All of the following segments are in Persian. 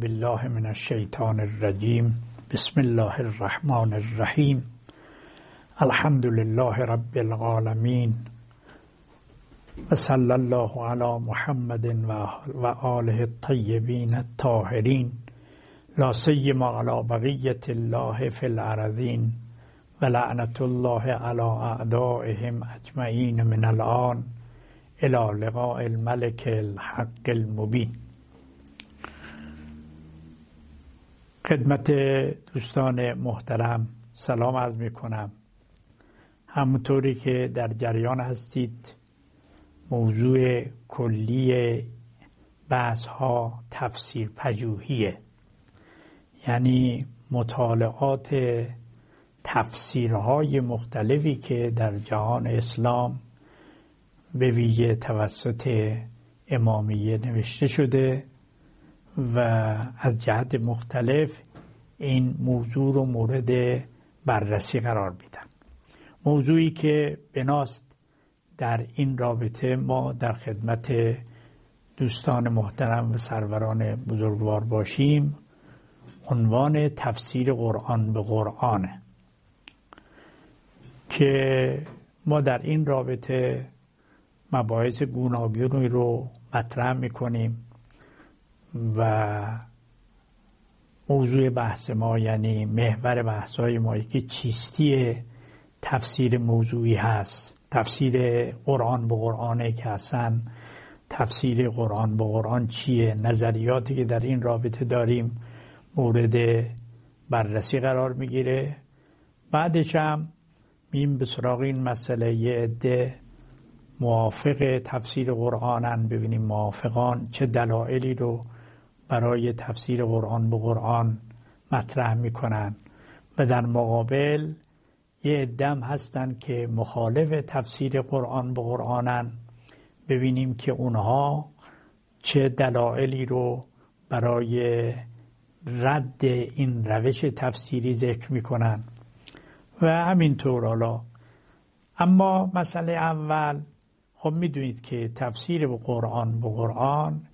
بالله من الشیطان الرجیم. بسم الله الرحمن الرحیم. الحمد لله رب العالمین. و صلی الله علی محمد و آله الطیبین الطاهرین. لا سیما علی بقیت الله فی الارضین. و لعنت الله علی اعدائهم اجمعین من الان. الى لقاء الملك الحق المبین. خدمت دوستان محترم سلام عرض می کنم همونطوری که در جریان هستید موضوع کلی بحث ها تفسیر پژوهیه یعنی مطالعات تفسیرهای مختلفی که در جهان اسلام به ویژه توسط امامیه نوشته شده. و از جهت مختلف این موضوع رو مورد بررسی قرار میدن. موضوعی که بناست در این رابطه ما در خدمت دوستان محترم و سروران بزرگوار باشیم. عنوان تفسیر قرآن به قرآنه که ما در این رابطه مباحث گوناگونی رو مطرح می‌کنیم. و موضوع بحث ما یعنی محور بحث های ما که چیستی تفسیر موضوعی هست. تفسیر قرآن به قرآنه که اصلا تفسیر قرآن به قرآن چیه؟ نظریاتی که در این رابطه داریم مورد بررسی قرار می‌گیره. بعدش هم میم به سراغ این مسئله. یه عده موافق تفسیر قرآنن. ببینیم موافقان چه دلایلی رو برای تفسیر قرآن به قرآن مطرح می‌کنن و در مقابل یه ادم هستند که مخالف تفسیر قرآن به قرآنن. ببینیم که اونها چه دلایلی رو برای رد این روش تفسیری ذکر می‌کنن و همینطور حالا. اما مسئله اول خب می‌دونید که تفسیر به قرآن به قرآن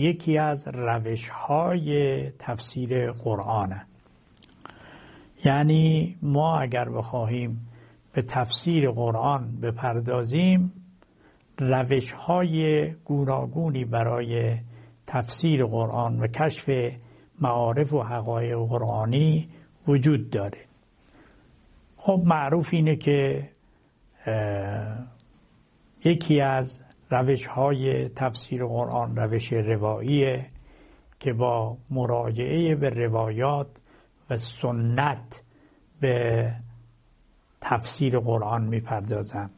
یکی از روش های تفسیر قرآنه. یعنی ما اگر بخواهیم به تفسیر قرآن بپردازیم روش های گوناگونی برای تفسیر قرآن و کشف معارف و حقایق قرآنی وجود داره. خب معروف اینه که یکی از روش های تفسیر قرآن روش رواییه که با مراجعه به روایات و سنت به تفسیر قرآن می‌پردازند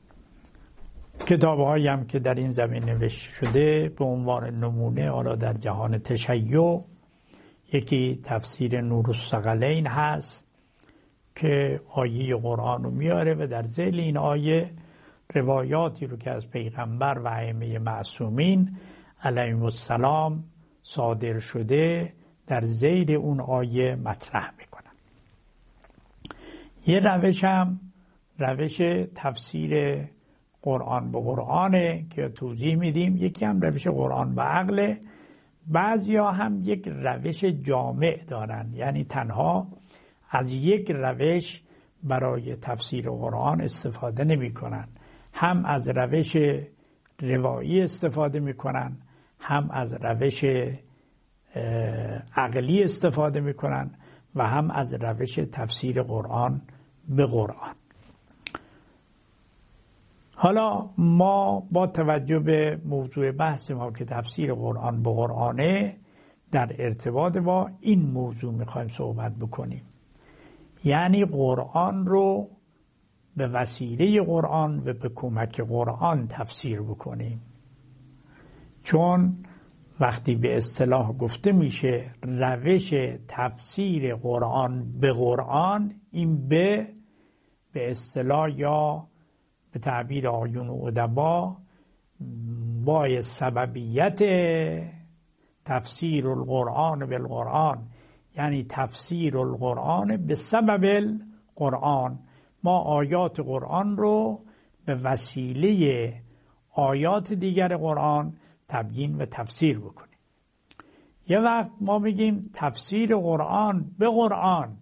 کتاب هم که در این زمین نوشته شده به عنوان نمونه حالا در جهان تشیع یکی تفسیر نور السقلین هست که آیه قرآن رو میاره و در زیل این آیه روایاتی رو که از پیغمبر و ائمه معصومین علیهم السلام صادر شده در زیر اون آیه مطرح می‌کنن. یه روش هم روش تفسیر قرآن به قرآنه که توضیح میدیم. یکی هم روش قرآن به عقله. بعضی ها هم یک روش جامع دارن. یعنی تنها از یک روش برای تفسیر قرآن استفاده نمی کنن. هم از روش روایی استفاده می‌کنن هم از روش عقلی استفاده می‌کنن و هم از روش تفسیر قرآن به قرآن. حالا ما با توجه به موضوع بحث ما که تفسیر قرآن به قرآنه در ارتباط با این موضوع می‌خوایم صحبت بکنیم. یعنی قرآن رو به وسیله قرآن و به کمک قرآن تفسیر بکنیم. چون وقتی به اصطلاح گفته میشه روش تفسیر قرآن به قرآن این به به اصطلاح یا به تعبیر آیون و ادبا با سببیت تفسیر القرآن بالقرآن یعنی تفسیر القرآن به سبب القرآن. ما آیات قرآن رو به وسیله آیات دیگر قرآن تبیین و تفسیر بکنیم. یه وقت ما میگیم تفسیر قرآن به قرآن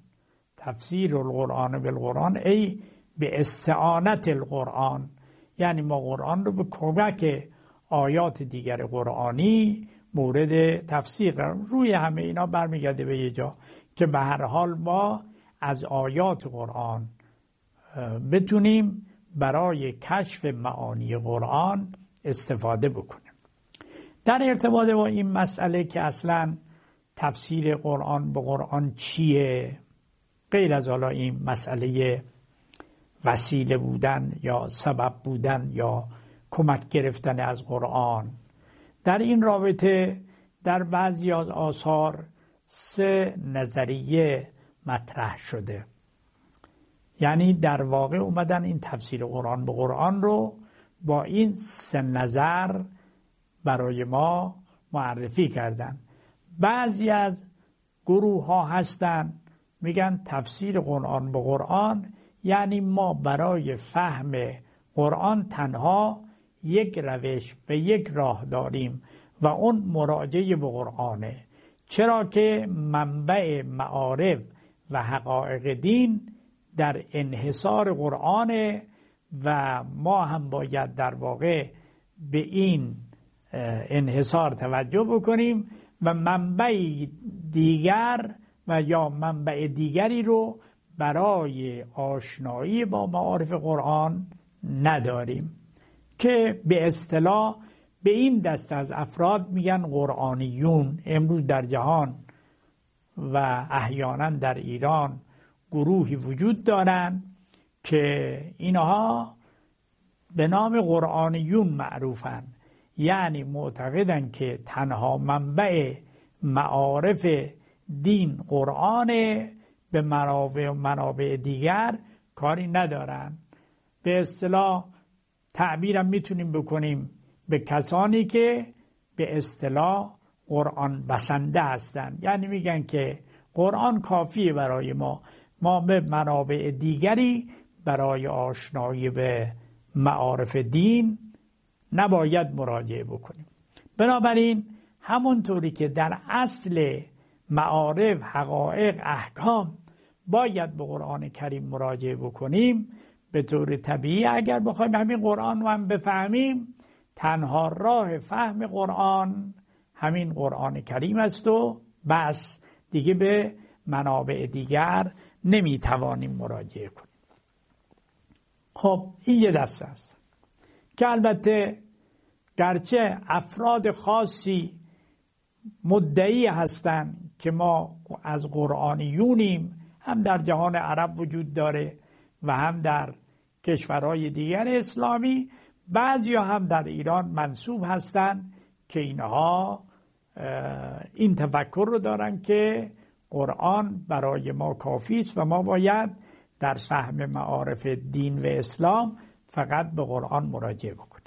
تفسیر القرآن به القرآن ای به استعانت القرآن. یعنی ما قرآن رو به کمک آیات دیگر قرآنی مورد تفسیر روی همه اینا برمیگرده به یه جا که به هر حال ما از آیات قرآن بتونیم برای کشف معانی قرآن استفاده بکنیم. در ارتباط با این مسئله که اصلا تفسیر قرآن به قرآن چیه؟ غیر از حالا این مسئله وسیله بودن یا سبب بودن یا کمک گرفتن از قرآن. در این رابطه در بعضی از آثار سه نظریه مطرح شده. یعنی در واقع اومدن این تفسیر قرآن به قرآن رو با این سه نظر برای ما معرفی کردن. بعضی از گروه ها هستن میگن تفسیر قرآن به قرآن یعنی ما برای فهم قرآن تنها یک روش و یک راه داریم و اون مراجعه به قرآنه. چرا که منبع معارف و حقایق دین در انحصار قرآن و ما هم باید در واقع به این انحصار توجه بکنیم و منبع دیگر و یا منبع دیگری رو برای آشنایی با معارف قرآن نداریم که به اصطلاح به این دست از افراد میگن قرآنیون. امروز در جهان و احیانا در ایران گروهی وجود دارند که اینها به نام قرآنیون معروفن. یعنی معتقدن که تنها منبع معارف دین قرآن به منابع منابع دیگر کاری ندارن. به اصطلاح تعبیرم می‌تونیم بکنیم به کسانی که به اصطلاح قرآن بسنده هستند یعنی میگن که قرآن کافیه برای ما. ما به منابع دیگری برای آشنایی به معارف دین نباید مراجعه بکنیم. بنابراین همونطوری که در اصل معارف حقایق احکام باید به قرآن کریم مراجعه بکنیم به طور طبیعی اگر بخوایم همین قرآن رو هم بفهمیم تنها راه فهم قرآن همین قرآن کریم است و بس دیگه به منابع دیگر نمی‌توانیم مراجعه کنیم. خب این یه دسته است که البته گرچه افراد خاصی مدعی هستند که ما از قرآنیونیم هم در جهان عرب وجود داره و هم در کشورهای دیگر اسلامی بعضی هم در ایران منصوب هستند که اینها این تفکر رو دارن که قرآن برای ما کافی است و ما باید در فهم معارف دین و اسلام فقط به قرآن مراجعه بکنیم.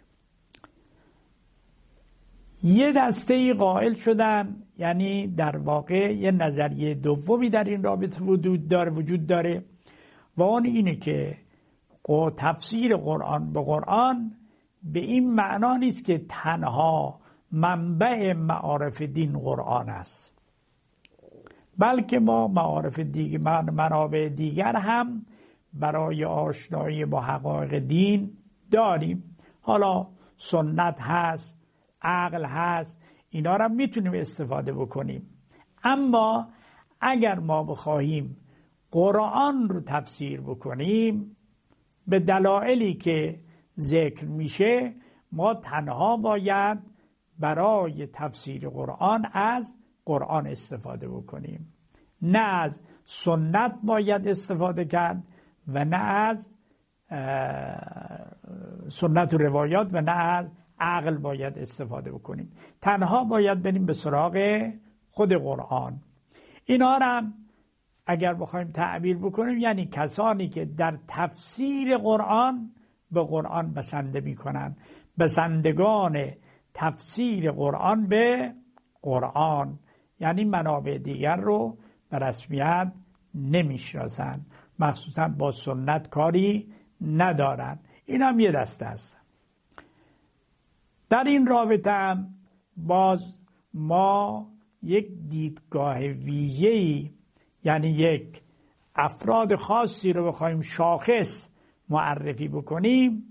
یه دسته ای قائل شدن یعنی در واقع یه نظریه دومی در این رابطه وجود داره وجود داره و آن اینه که تفسیر قرآن به قرآن به این معنا نیست که تنها منبع معارف دین قرآن است. بلکه ما معارف دیگر منابع دیگر هم برای آشنایی با حقایق دین داریم. حالا سنت هست عقل هست اینا را می‌تونیم استفاده بکنیم. اما اگر ما بخواهیم قرآن رو تفسیر بکنیم به دلایلی که ذکر میشه ما تنها باید برای تفسیر قرآن از قرآن استفاده بکنیم. نه از سنت باید استفاده کرد و نه از سنت و روایات و نه از عقل باید استفاده بکنیم. تنها باید بریم به سراغ خود قرآن. اینا هم اگر بخوایم تعبیر بکنیم یعنی کسانی که در تفسیر قرآن به قرآن بسنده می‌کنن. بسندگان تفسیر قرآن به قرآن. یعنی منابع دیگر رو به رسمیت نمی‌شناسن. مخصوصا با سنت کاری ندارن. این هم یه دسته هستن در این رابطه هم باز ما یک دیدگاه ویژه‌ای یعنی یک افراد خاصی رو بخوایم شاخص معرفی بکنیم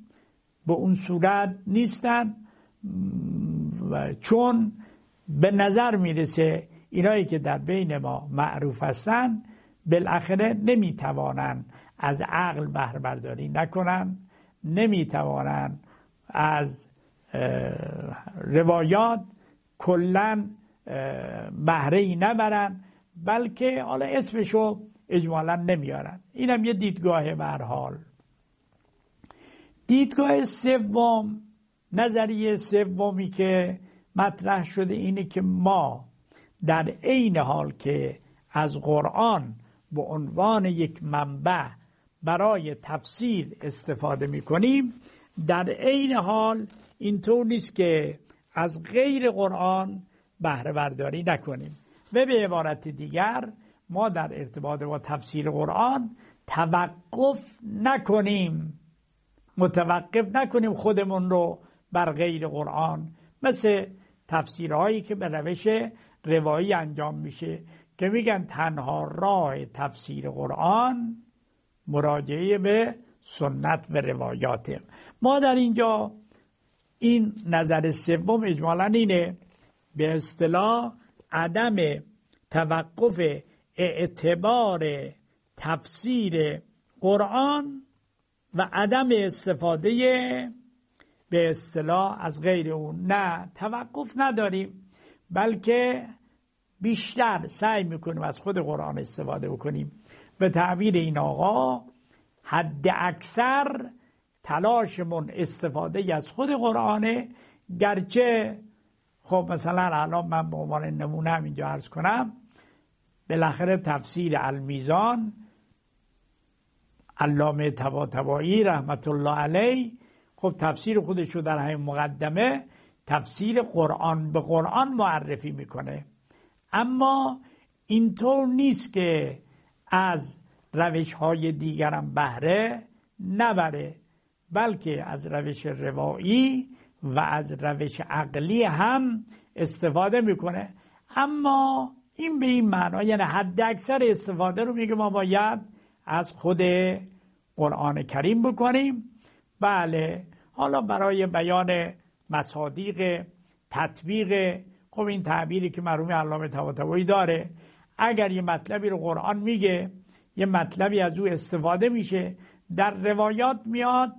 به اون صورت نیستن. چون به نظر می‌رسه اینایی که در بین ما معروف هستن بالاخره نمی‌توانند از عقل بهره برداری نکنن نمی‌توانند از روایات کلا بهره ای نبرن بلکه حالا اسمشو اجمالا نمیارن. اینم یه دیدگاه به حال. دیدگاه سوم نظریه سومی که مطرح شده اینه که ما در عین حال که از قرآن به عنوان یک منبع برای تفسیر استفاده می کنیم در عین حال اینطور نیست که از غیر قرآن بهره برداری نکنیم. و به عبارت دیگر ما در ارتباط با تفسیر قرآن توقف نکنیم. متوقف نکنیم خودمون رو بر غیر قرآن. مثل تفسیرهایی که به روش روایی انجام میشه که میگن تنها راه تفسیر قرآن مراجعه به سنت و روایات ما در اینجا این نظر سوم اجمالا اینه به اصطلاح عدم توقف اعتبار تفسیر قرآن و عدم استفاده به اصطلاح از غیر اون. نه توقف نداریم. بلکه بیشتر سعی می‌کنیم از خود قرآن استفاده بکنیم. به تعبیر این آقا حد اکثر تلاشمون استفاده از خود قرآنه. گرچه خب مثلا الان من به عنوان نمونه همینجا عرض کنم بالاخره تفسیر المیزان علامه تبا رحمت الله علیه خب تفسیر خودش رو در همین مقدمه تفسیر قرآن به قرآن معرفی می‌کنه. اما اینطور نیست که از روش های دیگرم بهره نبره بلکه از روش روایی و از روش عقلی هم استفاده می‌کنه. اما این به این معنا یعنی حد اکثر استفاده رو میگه ما باید از خود قرآن کریم بکنیم. بله حالا برای بیان مصادیق تطبیق خب این تعبیری که مرحوم علامه طباطبایی داره اگر یه مطلبی رو قرآن میگه یه مطلبی از او استفاده میشه در روایات میاد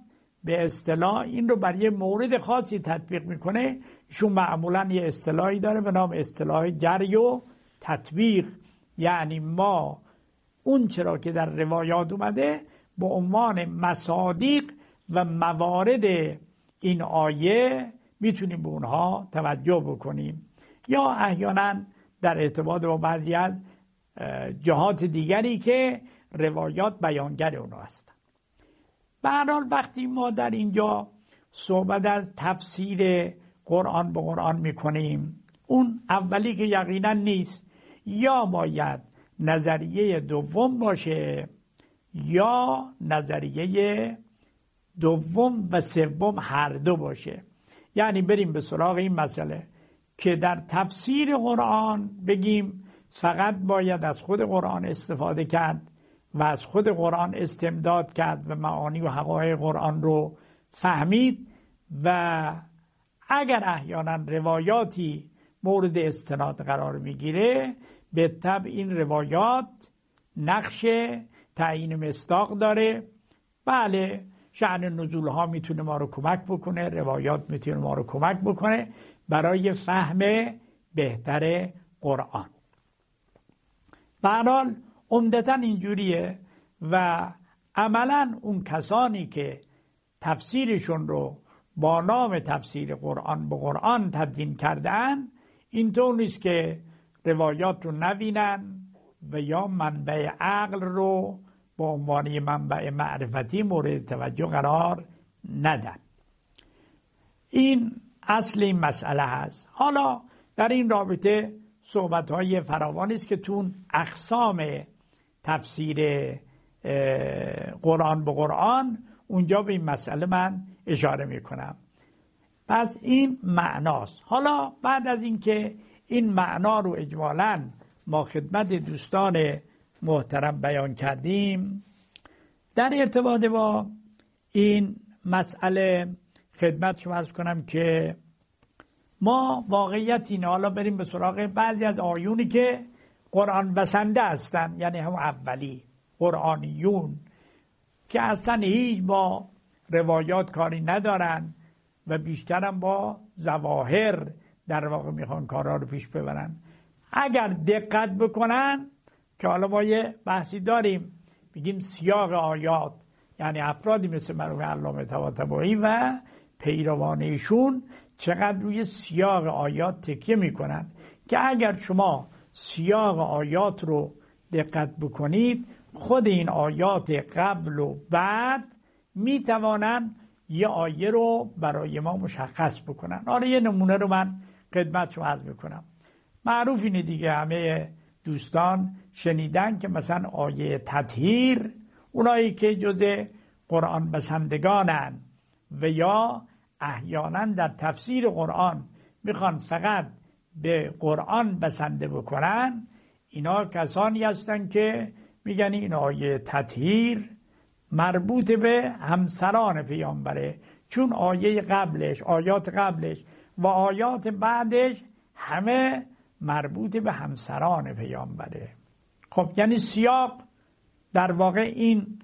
به اصطلاح این رو برای مورد خاصی تطبیق می‌کنه. ایشون معمولا یه اصطلاحی داره به نام اصطلاح جری و تطبیق. یعنی ما اون چرا که در روایات اومده به عنوان مصادیق و موارد این آیه می‌تونیم به اونها توجه بکنیم. یا احیانا در ارتباط با بعضی از جهات دیگری که روایات بیانگر اونها هستن به حال وقتی ما در اینجا صحبت از تفسیر قرآن به قرآن می‌کنیم اون اولی که یقینا نیست یا باید نظریه دوم باشه یا نظریه دوم و سوم هر دو باشه. یعنی بریم به سراغ این مسئله که در تفسیر قرآن بگیم فقط باید از خود قرآن استفاده کرد و از خود قرآن استمداد کرد و معانی و حقایق قرآن رو فهمید و اگر احیانا روایاتی مورد استناد قرار می‌گیره به طب این روایات نقش تعیین مستاق داره. بله شعن نزول ها می‌تونه ما رو کمک بکنه روایات می‌تونه ما رو کمک بکنه برای فهم بهتر قرآن. برحال عمدتا اینجوریه و عملا اون کسانی که تفسیرشون رو با نام تفسیر قرآن به قرآن تدوین کردن اینطور نیست که روایات رو نبینن و یا منبع عقل رو به عنوان منبع معرفتی مورد توجه قرار ندن. این اصل این مسئله هست. حالا در این رابطه صحبت های فراوانی است که تون اقسام تفسیر قرآن به قرآن اونجا به این مسئله من اشاره می‌کنم. پس این معناست. حالا بعد از اینکه این معنا رو اجمالا ما خدمت دوستان محترم بیان کردیم. در ارتباط با این مسئله خدمت شما ارز کنم که ما واقعیت اینه. حالا بریم به سراغ بعضی از آیونی که قرآن بسنده هستن. یعنی هم اولی قرآنیون که اصلا هیچ با روایات کاری ندارن و بیشترم با زواهر در واقع می‌خوان کارها رو پیش ببرن. اگر دقت بکنن که حالا ما یه بحثی داریم. میگیم سیاق آیات یعنی افرادی مثل مرحوم علامه طباطبایی و پیروان ایشون چقدر روی سیاق آیات تکیه می‌کنن که اگر شما سیاق آیات رو دقت بکنید خود این آیات قبل و بعد می‌توانند یه آیه رو برای ما مشخص بکنن. آره یه نمونه رو من خدمت شما عرض می‌کنم. معروف اینه دیگه همه دوستان شنیدن که مثلا آیه تطهیر اونایی که جز قرآن بسندگانن و یا احیانا در تفسیر قرآن می‌خوان فقط به قرآن بسنده بکنن اینا کسانی هستن که میگن این آیه تطهیر مربوط به همسران پیامبره چون آیه قبلش آیات قبلش و آیات بعدش همه مربوط به همسران پیامبره. خب یعنی سیاق در واقع این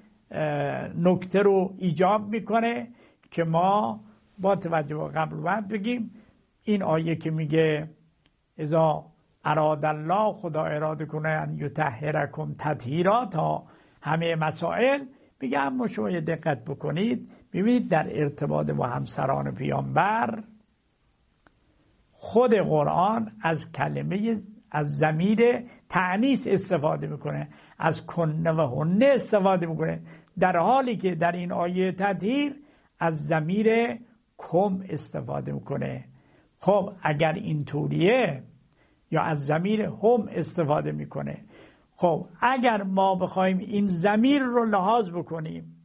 نکته رو ایجاب می‌کنه که ما با توجه به قبل بعد بگیم این آیه که میگه ازا اراد الله خدا اراده کنه ان یطهرکم تطهیرا تا همه مسائل میگه اما شما دقت بکنید ببینید در ارتباط با همسران پیامبر خود قرآن از کلمه از زمیر تعنیس استفاده می‌کنه. از کنه و هنه استفاده می‌کنه. در حالی که در این آیه تطهیر از زمیر کم استفاده می‌کنه. خب اگر اینطوریه یا از زمیر هم استفاده می‌کنه. خب اگر ما بخوایم این زمیر رو لحاظ بکنیم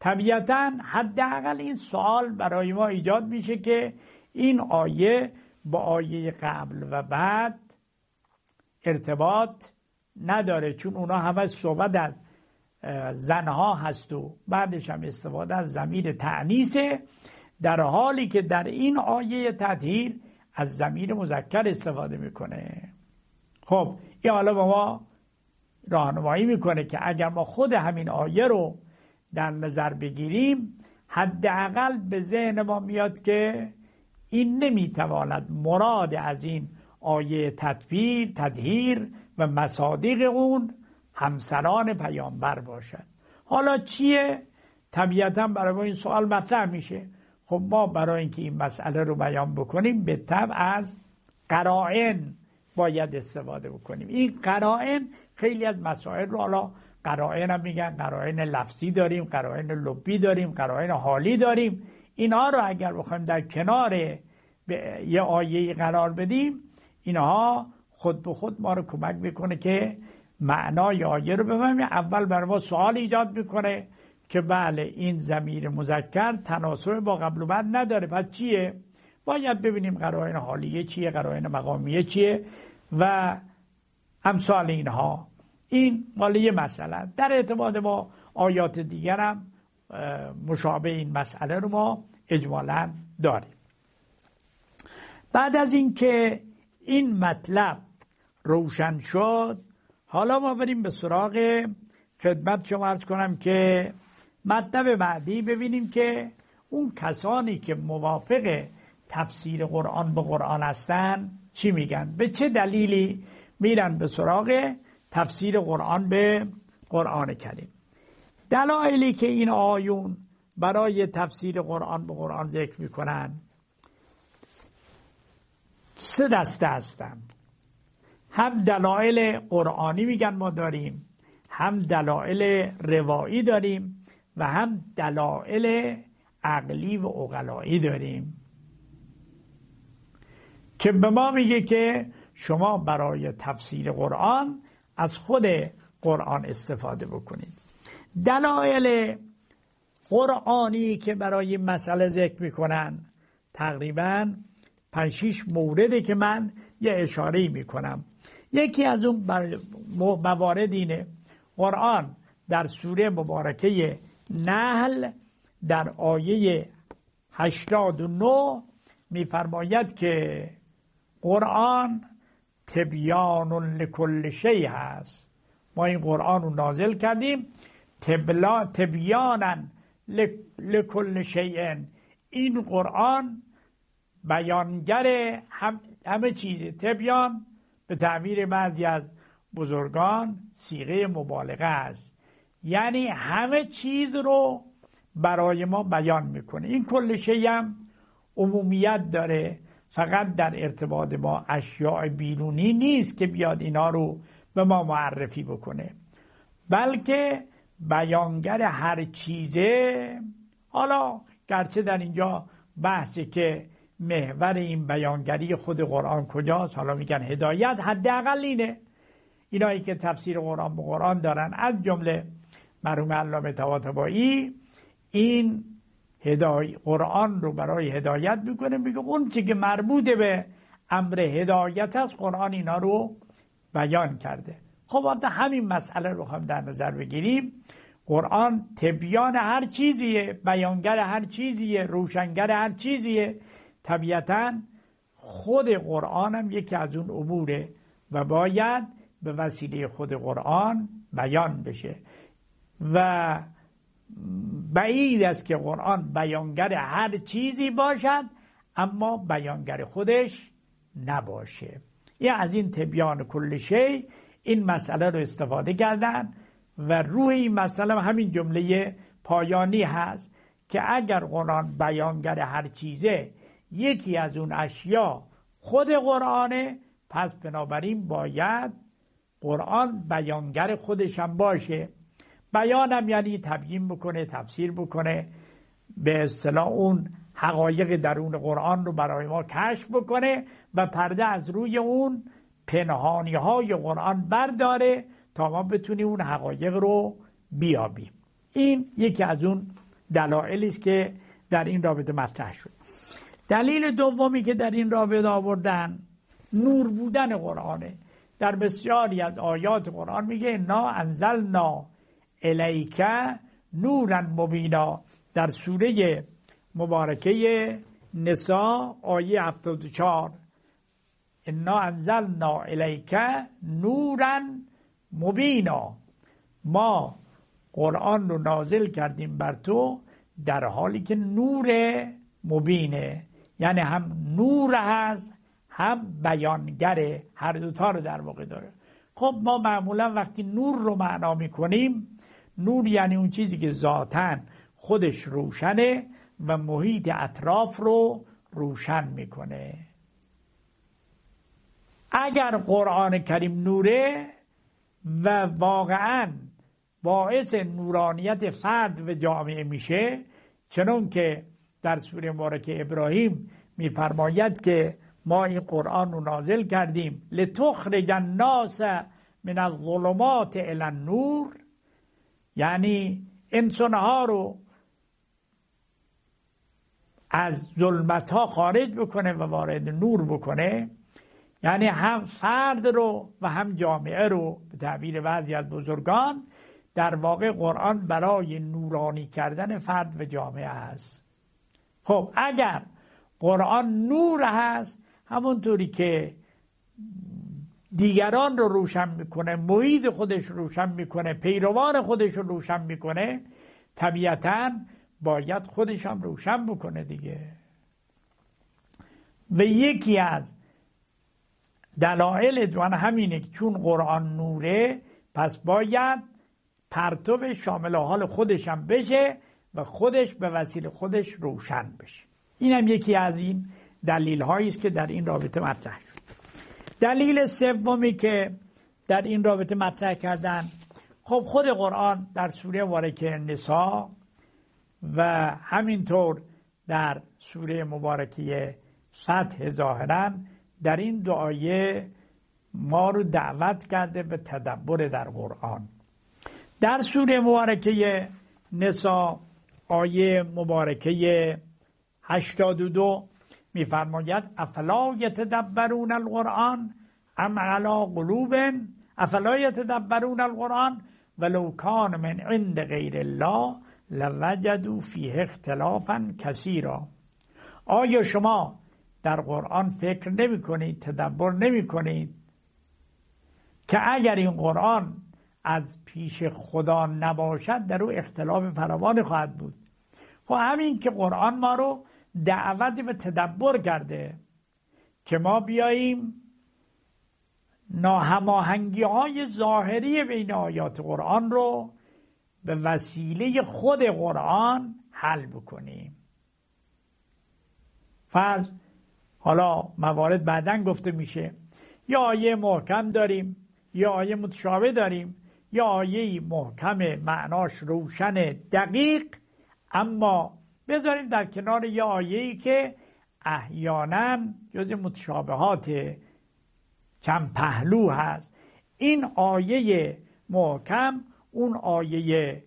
طبیعتا حداقل این سوال برای ما ایجاد میشه که این آیه با آیه قبل و بعد ارتباط نداره چون اونا همه صحبت از زنها هست و بعدش هم استفاده از زمیر تعنیسه در حالی که در این آیه تطهیر از زمیر مذکر استفاده می‌کنه. خب این حالا با ما راهنمایی می‌کنه که اگر ما خود همین آیه رو در نظر بگیریم حداقل به ذهن ما میاد که این نمی‌تواند مراد از این آیه تطبیر تدهیر و مصادیق اون همسران پیامبر باشد. حالا چیه؟ طبیعتا برای ما این سوال مطرح میشه. خب ما برای اینکه این مسئله رو بیان بکنیم به طب از قرائن باید استفاده بکنیم. این قرائن خیلی از مسائل رو حالا قرائن هم میگن قرائن لفظی داریم قرائن لبی داریم قرائن حالی داریم. اینها رو اگر بخوایم در کنار یه آیه قرار بدیم اینها خود به خود ما رو کمک می‌کنه که معنای آیه رو بفهمیم. اول بر ما سوال ایجاد می‌کنه که بله این زمیر مذکر تناسب با قبل و بعد نداره. پس چیه؟ باید ببینیم قرائن حالیه چیه قرائن مقامیه چیه و امثال اینها. این مال یه مسئله. در ارتباط با آیات دیگر هم مشابه این مسئله رو ما اجمالا داریم. بعد از اینکه این مطلب روشن شد حالا ما بریم به سراغ خدمت شما ارز کنم که مطلب بعدی ببینیم که اون کسانی که موافق تفسیر قرآن به قرآن هستن چی میگن؟ به چه دلیلی میرن به سراغ تفسیر قرآن به قرآن کریم؟ دلایلی که این آیون برای تفسیر قرآن به قرآن ذکر می‌کنن. سه دسته هستن هم دلایل قرآنی میگن ما داریم هم دلایل روایی داریم و هم دلایل عقلی و اقلایی داریم. که به ما میگه که شما برای تفسیر قرآن از خود قرآن استفاده بکنید. دلایل قرآنی که برای مسئله ذکر می‌کنن. تقریبا پنج مورده که من یه اشاره می کنم یکی از اون موارد اینه قرآن در سوره مبارکه نحل در آیه 89 میفرماید که قرآن تبیان لکل شی هست. ما این قرآن رو نازل کردیم. تبلا تبیانا لکل شیء این قرآن بیانگر همه چیز تبیان به تعبیر بعضی از بزرگان سیغه مبالغه است. یعنی همه چیز رو برای ما بیان می‌کنه. این کل شی هم عمومیت داره. فقط در ارتباط با اشیاء بیرونی نیست که بیاد اینا رو به ما معرفی بکنه. بلکه بیانگر هر چیزه. حالا گرچه در اینجا بحثه که محور این بیانگری خود قرآن کجاست حالا میگن هدایت حداقل اینه. اینایی که تفسیر قرآن به قرآن دارن از جمله مرحوم علامه طباطبایی این هدای قرآن رو برای هدایت می‌کنه میگه اون چی که مربوط به امر هدایت است قرآن اینا رو بیان کرده. خب حتی همین مسئله رو هم در نظر بگیریم. قرآن تبیان هر چیزیه بیانگر هر چیزیه روشنگر هر چیزیه. طبیعتا خود قرآن هم یکی از اون اموره و باید به وسیله خود قرآن بیان بشه. و بعید است که قرآن بیانگر هر چیزی باشد اما بیانگر خودش نباشه. یه از این تبیان کل شی این مسئله رو استفاده کردن و روح این مسئله همین جمله پایانی هست که اگر قرآن بیانگر هر چیزه یکی از اون اشیا خود قرآنه پس بنابراین باید قرآن بیانگر خودش هم باشه. بیانم یعنی تبیین بکنه تفسیر بکنه به اصطلاح اون حقایق درون قرآن رو برای ما کشف بکنه و پرده از روی اون پنهانی های قرآن برداره تا ما بتونیم اون حقایق رو بیابیم. این یکی از اون دلایلی است که در این رابطه مطرح شد. دلیل دومی که در این رابطه آوردن نور بودن قرآنه. در بسیاری از آیات قرآن میگه نا انزلنا الیک نورا مبینا. در سوره مبارکه نسا آیه 74 انا انزلنا الیک نورا مبینا ما قرآن رو نازل کردیم بر تو در حالی که نور مبینه. یعنی هم نور هست هم بیانگره هر دوتا رو در واقع داره. خب ما معمولا وقتی نور رو معنا می‌کنیم نور یعنی اون چیزی که ذاتا خودش روشنه و محیط اطراف رو روشن می‌کنه. اگر قرآن کریم نوره و واقعا باعث نورانیت فرد و جامعه میشه چنون که در سوره مبارکه ابراهیم میفرماید که ما این قرآن رو نازل کردیم لتخرج الناس من الظلمات الى النور. یعنی انسانها رو از ظلمت ها خارج بکنه و وارد نور بکنه. یعنی هم فرد رو و هم جامعه رو به تعبیر بعضی از بزرگان در واقع قرآن برای نورانی کردن فرد و جامعه است خب اگر قرآن نور هست همونطوری که دیگران رو روشن می‌کنه محیط خودش روشن می‌کنه پیروان خودش رو روشن می‌کنه طبیعتا باید خودش هم روشن بکنه دیگه. و یکی از دلایل دوان همینه که چون قرآن نوره پس باید پرتو شامل حال خودش هم بشه و خودش به وسیله خودش روشن بشه. این هم یکی از این دلیل هایی است که در این رابطه مطرح شد. دلیل سومی که در این رابطه مطرح کردن خب خود قرآن در سوره مبارکه نسا و همینطور در سوره مبارکه فتح ظاهرا در این دعایه ما رو دعوت کرده به تدبر در قرآن. در سوره مبارکه نسا آیه مبارکه 82 میفرماید افلا یتدبرون القرآن ام علا قلوب؟ افلا یتدبرون القرآن ولو کان من عند غیر الله لوجدوا فیه اختلافا کثیرا. آیا شما در قرآن فکر نمی کنید تدبر نمی کنید. که اگر این قرآن از پیش خدا نباشد در او اختلاف فراوان خواهد بود. خب همین که قرآن ما رو دعوت به تدبر کرده که ما بیاییم ناهماهنگی های ظاهری بین آیات قرآن رو به وسیله خود قرآن حل بکنیم. فرض حالا موارد بعدا گفته میشه. یا آیه محکم داریم یا آیه متشابه داریم یا آیه محکم معناش روشن دقیق. اما بذاریم در کنار یه آیه‌ای که احیانا جز متشابهات چند پهلو هست. این آیه محکم اون آیه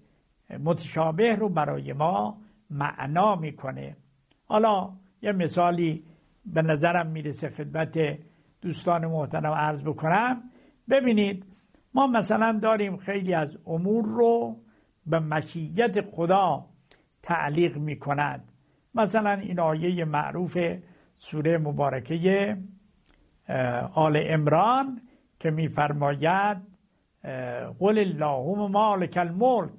متشابه رو برای ما معنا می‌کنه. حالا یه مثالی به نظرم می‌رسه خدمت دوستان محترم عرض بکنم. ببینید ما مثلا داریم خیلی از امور رو به مشیت خدا تعلیق می کند مثلا این آیه معروف سوره مبارکه آل امران که میفرماید قل اللهم مالک الملک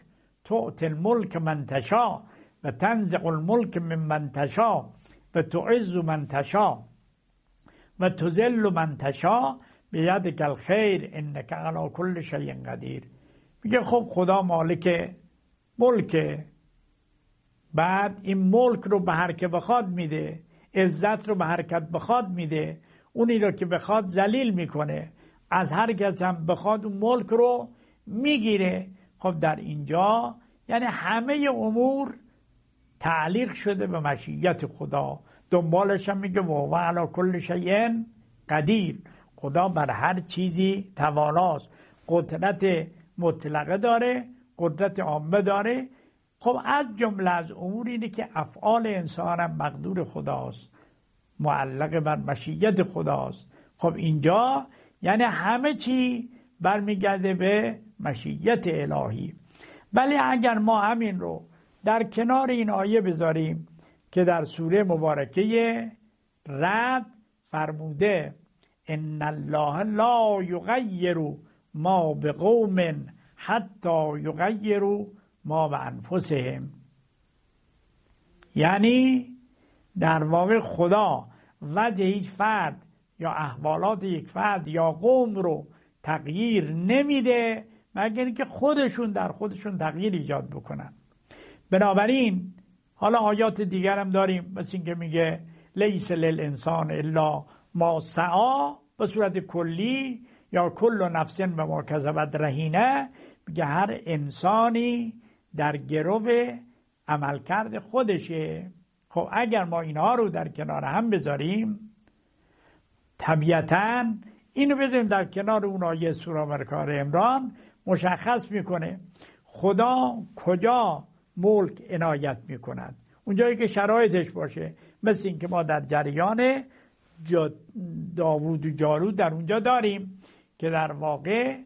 تؤت الملک من تشا و تنزع الملک من من تشا و تعز من تشا و تذل من تشا بیدک الخیر انک علی کل شیء قدیر. میگه خب خدا مالک ملک. بعد این ملک رو به هر که بخواد میده عزت رو به حرکت بخواد میده اونی رو که بخواد ذلیل می‌کنه. از هر کس هم بخواد اون ملک رو می‌گیره. خب در اینجا یعنی همه امور تعلیق شده به مشیت خدا. دنبالش هم میگه و علا کل شیء قدیر. خدا بر هر چیزی تواناست. قدرت مطلقه داره قدرت عامه داره. خب از جمله از امور اینه که افعال انسان هم مقدور خداست. معلق بر مشیت خداست. خب اینجا یعنی همه چی برمیگرده به مشیت الهی. ولی اگر ما همین رو در کنار این آیه بذاریم که در سوره مبارکه رد فرموده ان الله لا یغیر ما بقوم حتی یغیروا ما به انفسهم یعنی در واقع خدا وجه هیچ فرد یا احوالات یک فرد یا قوم رو تغییر نمیده مگر اینکه خودشون در خودشون تغییر ایجاد بکنن. بنابراین حالا آیات دیگر هم داریم. مثل اینکه میگه لیس للانسان الا ما سعا به صورت کلی یا کل نفسن به ما کذبت رهینه. میگه هر انسانی در گرو عملکرد خودشه. خب اگر ما اینها رو در کنار هم بذاریم طبیعتا اینو بذاریم در کنار اون آیه مرکار امران مشخص می‌کنه. خدا کجا ملک عنایت می‌کند. اونجایی که شرایطش باشه مثل اینکه ما در جریان داوود و جارود در اونجا داریم که در واقع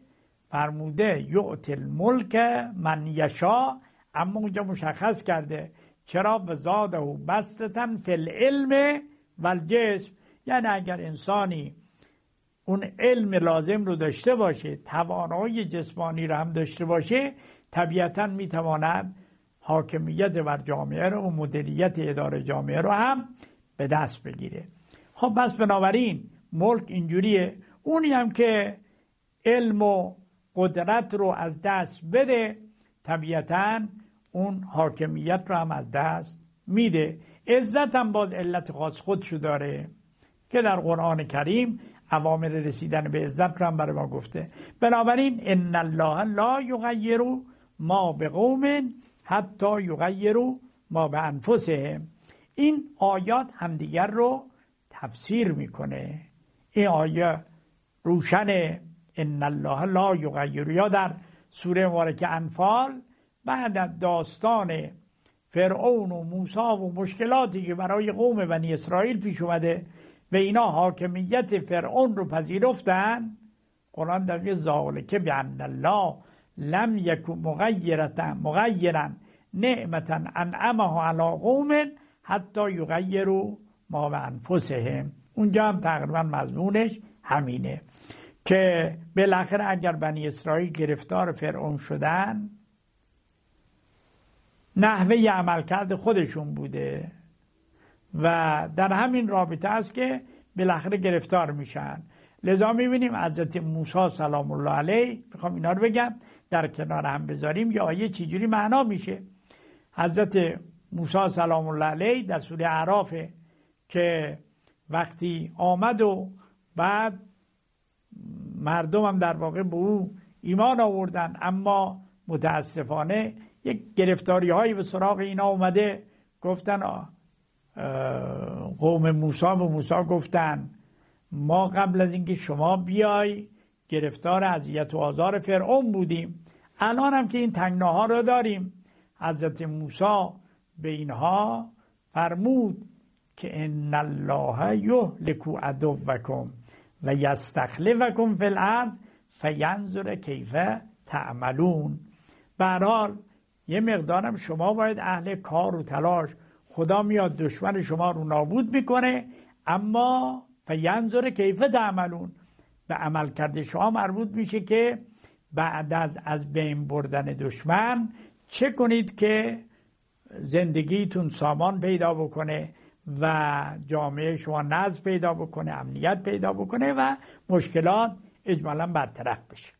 فرموده یعت الملک من یشا اما اونجا مشخص کرده چرا و زاده و بستتن فی العلم و الجسم یعنی اگر انسانی اون علم لازم رو داشته باشه توانایی جسمانی رو هم داشته باشه طبیعتا می‌تواند حاکمیت بر جامعه رو و مدیریت اداره جامعه رو هم به دست بگیره. خب پس بنابراین ملک اینجوریه. اونی هم که علم و قدرت رو از دست بده طبیعتا اون حاکمیت رو هم از دست میده. عزت هم باز علت خاص خودشو داره که در قرآن کریم عوامل رسیدن به عزت رو هم برای ما گفته. بنابراین ان الله لا یغیر ما به قوم حتی یغیروا ما به انفسهم. این آیات همدیگر رو تفسیر می‌کنه. این آیه روشن ان الله لا یغیر یا در سوره مبارکه انفال بعد از داستان فرعون و موسی و مشکلاتی که برای قوم بنی اسرائیل پیش اومده و اینا حاکمیت فرعون رو پذیرفتن قرآن در ذالک بیان الله لم یکن مغیرتا مغیرا نعمتا انعمه علی قوم حتی یغیروا ما به انفسهم. اونجا هم تقریبا مضمونش همینه که بالاخره اگر بنی اسرائیل گرفتار فرعون شدن نحوه عملکرد خودشون بوده و در همین رابطه است که بالاخره گرفتار میشن. لذا می‌بینیم حضرت موسی سلام الله علیه می‌خوام اینا رو بگم در کنار هم بذاریم یا آیه چجوری معنا میشه. حضرت موسی سلام الله علیه در سوره اعراف که وقتی آمد و بعد مردم هم در واقع به او ایمان آوردن اما متاسفانه یک گرفتاری هایی به سراغ اینا اومده. گفتن قوم موسا و موسا گفتن ما قبل از اینکه شما بیای گرفتار اذیت و آزار فرعون بودیم. الان هم که این تنگناها رو داریم. حضرت موسی به اینها فرمود که ان الله یهلکو عدوکم و یستخلفکم فی الارض فینظر کیف تعملون. به یه مقدارم شما باید اهل کار و تلاش خدا میاد دشمن شما رو نابود می‌کنه اما فینظر کیف تعملون. به عمل کرده شما مربوط میشه که بعد از از بین بردن دشمن چه کنید که زندگیتون سامان پیدا بکنه و جامعه شما نظم پیدا بکنه امنیت پیدا بکنه و مشکلات اجمالا برطرف بشه.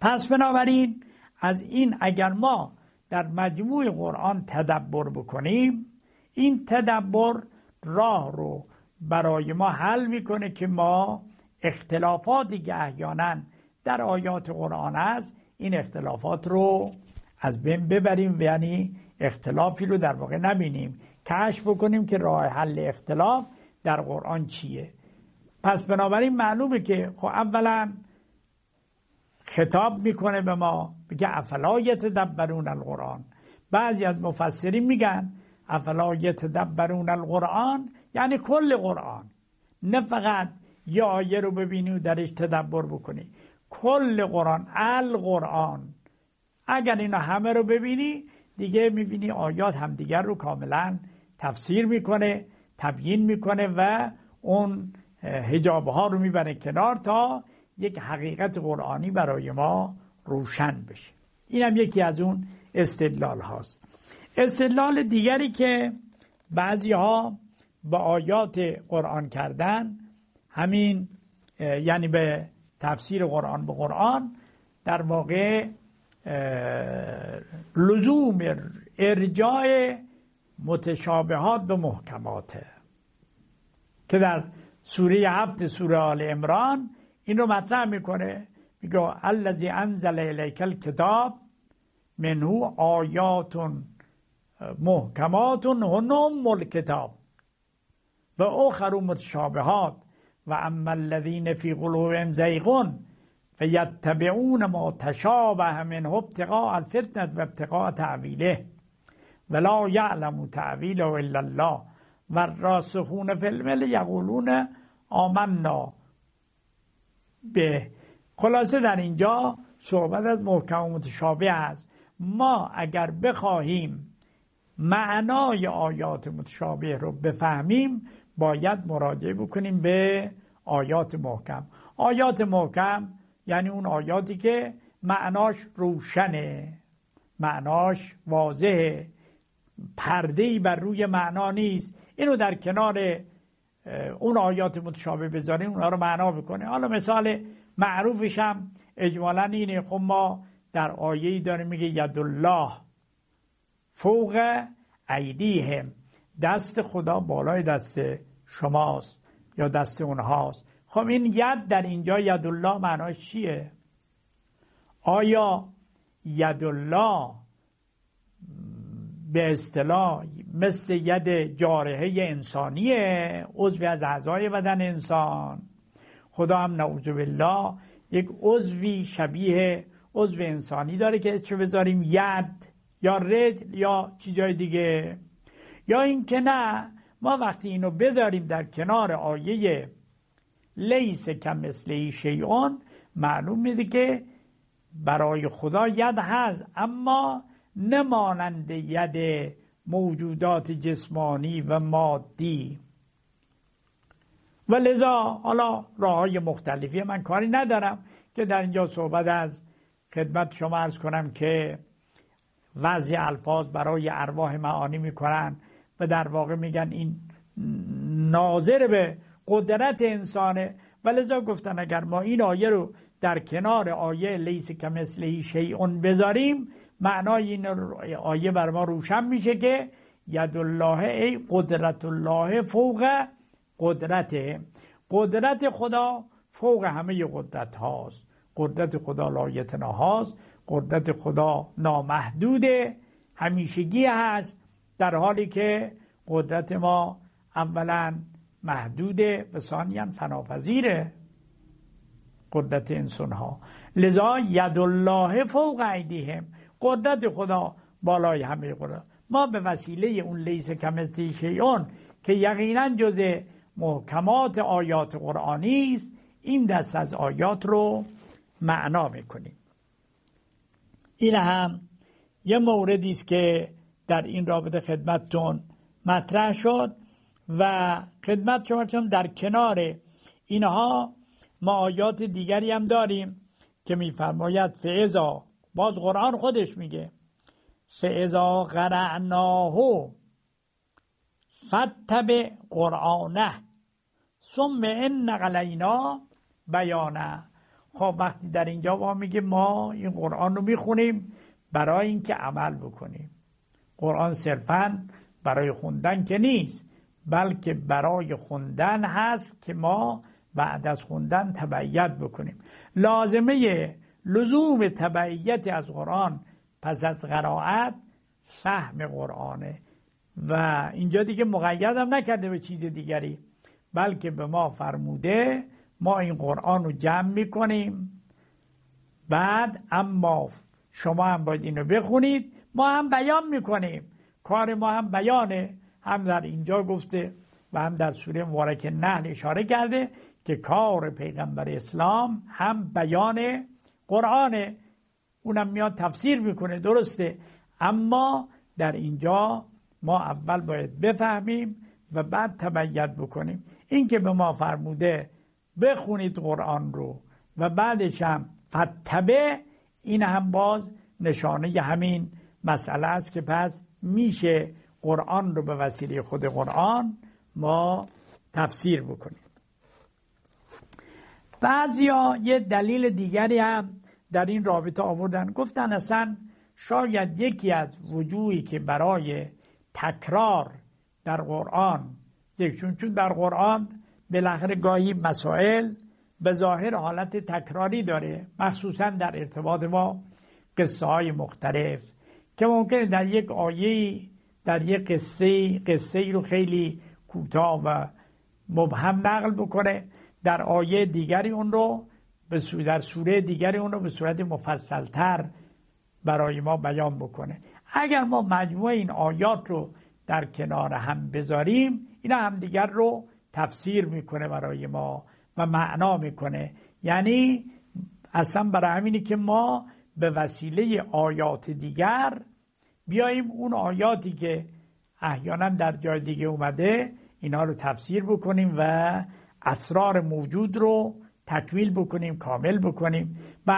پس بنابراین از این اگر ما در مجموع قرآن تدبر بکنیم این تدبر راه رو برای ما حل می‌کنه که ما اختلافاتی که احیانا در آیات قرآن است. این اختلافات رو از بین ببریم یعنی اختلافی رو در واقع نبینیم. کشف بکنیم که راه حل اختلاف در قرآن چیه. پس بنابراین معلومه که خب اولا خطاب می‌کنه به ما بگه افلا یتدبرون القرآن. بعضی از مفسرین میگن افلا یتدبرون القرآن یعنی کل قرآن. نه فقط یه آیه رو ببینی و درش تدبر بکنی. کل قرآن القرآن. اگر اینا همه رو ببینی دیگه می‌بینی آیات همدیگر رو کاملا تفسیر می‌کنه تبیین می‌کنه و اون هجاب ها رو می‌بره کنار تا یک حقیقت قرآنی برای ما روشن بشه. این هم یکی از اون استدلال هاست. استدلال دیگری که بعضی ها با آیات قرآن کردن همین یعنی به تفسیر قرآن به قرآن در واقع لزوم ارجاع متشابهات به محکماته که در سوره هفت سوره آل امران این رو مطرح می‌کنه. میگه الذی انزل الیک الکتاب منه آیات محکمات هنم الکتاب و اخر متشابهات. و اما الذین فی قلوبهم زیغون فیتبعون ما تشابه منه ابتقاء الفتنه و ابتقاء تعویله ولا یعلم تعویله الا الله و راسخون فی العلم یقولون آمنا به خلاصه در اینجا صحبت از محکم و متشابه است. ما اگر بخواهیم معنای آیات متشابه رو بفهمیم باید مراجعه بکنیم به آیات محکم. آیات محکم یعنی اون آیاتی که معناش روشنه معناش واضحه. پرده بر روی معنا نیست. اینو در کنار اون آیات متشابه بذاریم اونها رو معنا بکنه. حالا مثال معروفش هم اجمالا اینه. خب ما در آیه داریم میگه ید الله فوق ایدیهم. دست خدا بالای دست شماست یا دست اونهاست. خب این ید در اینجا ید الله معناش چیه؟ آیا ید الله به اصطلاح مثل ید جارحه انسانیه عضوی از اعضای بدن انسان؟ خدا هم نعوذ بالله یک عضوی شبیه عضو انسانی داره که چه بذاریم ید یا رجل یا چیزای دیگه. یا اینکه نه ما وقتی اینو بذاریم در کنار آیه لیس کم مثل شیعون معلوم میده که برای خدا ید هست اما نمانند ید موجودات جسمانی و مادی. و لذا حالا راه های مختلفی من کاری ندارم که در اینجا صحبت از خدمت شما ارز کنم که وضع الفاظ برای ارواح معانی می‌کنن. و در واقع میگن این ناظر به قدرت انسانه. و لذا گفتن اگر ما این آیه رو در کنار آیه لیس که مثل شیعون بذاریم معنای این آیه بر ما روشن میشه که ید الله ای قدرت الله فوق قدرت قدرت خدا فوق همه قدرت هاست. قدرت خدا لایتنا هاست قدرت خدا نامحدوده. همیشگی هست. در حالی که قدرت ما اولا محدوده و ثانیا فناپذیره قدرت انسان ها لذا ید الله فوق ایدیهم. قدرت خدا بالای همه قدرت. ما به وسیله اون لیس کمستی شیعون که یقینا جز محکمات آیات قرآنی است این دست از آیات رو معنا می‌کنیم. این هم یه موردی است که در این رابطه خدمتتون مطرح شد و خدمت شما در کنار اینها ما آیات دیگری هم داریم که میفرماید فعضا باز قرآن خودش میگه فعضا قرعناه فتب قرآنه ثم ان علینا بیانه خب وقتی در اینجا ما میگه ما این قرآن رو می‌خونیم برای اینکه عمل بکنیم. قرآن صرفا برای خوندن که نیست بلکه برای خوندن هست که ما بعد از خوندن تبعیت بکنیم. لازمه لزوم تبعیت از قرآن پس از قرائت فهم قرآنه. و اینجا دیگه مقیدم نکرده به چیز دیگری بلکه به ما فرموده ما این قرآن رو جمع می‌کنیم. بعد اما شما هم باید اینو بخونید ما هم بیان می‌کنیم. کار ما هم بیانه. هم در اینجا گفته و هم در سوره مبارک نحل اشاره کرده که کار پیغمبر اسلام هم بیان قرآنه. اونم میاد تفسیر می‌کنه درسته. اما در اینجا ما اول باید بفهمیم و بعد تبیت بکنیم. این که به ما فرموده بخونید قرآن رو و بعدش هم فتبه این هم باز نشانه همین مسئله است که پس میشه قرآن رو به وسیله خود قرآن ما تفسیر بکنیم. بعضیا یه دلیل دیگری هم در این رابطه آوردن. گفتن اصلا شاید یکی از وجوهی که برای تکرار در قرآن چون چون در قرآن بالاخره گاهی مسائل به ظاهر حالت تکراری داره مخصوصا در ارتباط با قصه های مختلف. که ممکنه در یک آیه در یک قصه قصه رو خیلی کوتاه و مبهم نقل بکنه. در آیه دیگری اون رو به در سوره دیگری اون رو به صورت مفصلتر برای ما بیان بکنه. اگر ما مجموع این آیات رو در کنار هم بذاریم اینا هم دیگر رو تفسیر می‌کنه برای ما و معنا می‌کنه. یعنی اصلا برای همینی که ما به وسیله آیات دیگر بیاییم اون آیاتی که احیانا در جای دیگه اومده اینا رو تفسیر بکنیم و اسرار موجود رو تکمیل بکنیم کامل بکنیم. به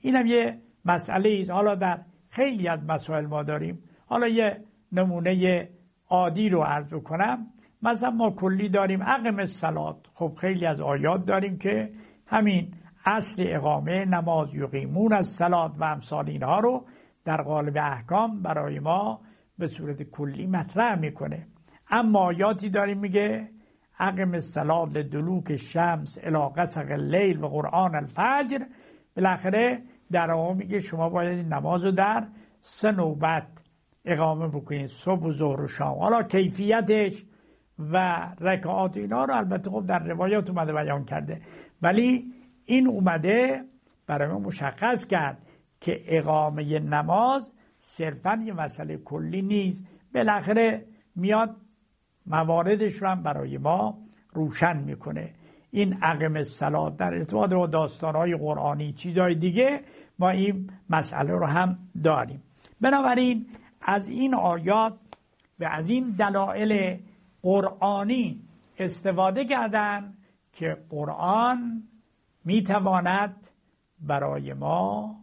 اینم یه مسئله است حالا در خیلی از مسائل ما داریم. حالا یه نمونه عادی رو عرض کنم مثلا ما کلی داریم عقم سلات خب خیلی از آیات داریم که همین اصل اقامه نماز یقیمون از سلات و امثال اینها رو در قالب احکام برای ما به صورت کلی مطرح می‌کنه. اما آیاتی داریم میگه عقم سلات دلوک شمس الى قسق لیل و قرآن الفجر. بالاخره در آقا میگه شما باید نماز رو در سه نوبت اقامه بکنید صبح و ظهر و شام. حالا کیفیتش و رکعات اینا رو البته خب در روایات اومده بیان کرده. ولی این اومده برای ما مشخص کرد که اقامه نماز صرفا یه مسئله کلی نیست. بالاخره میاد مواردش رو هم برای ما روشن می‌کنه. این عقم سلات در ارتباط با داستانهای قرآنی چیزهای دیگه ما این مسئله رو هم داریم. بنابراین از این آیات و از این دلایل قرآنی استفاده کردن که قرآن می‌تواند برای ما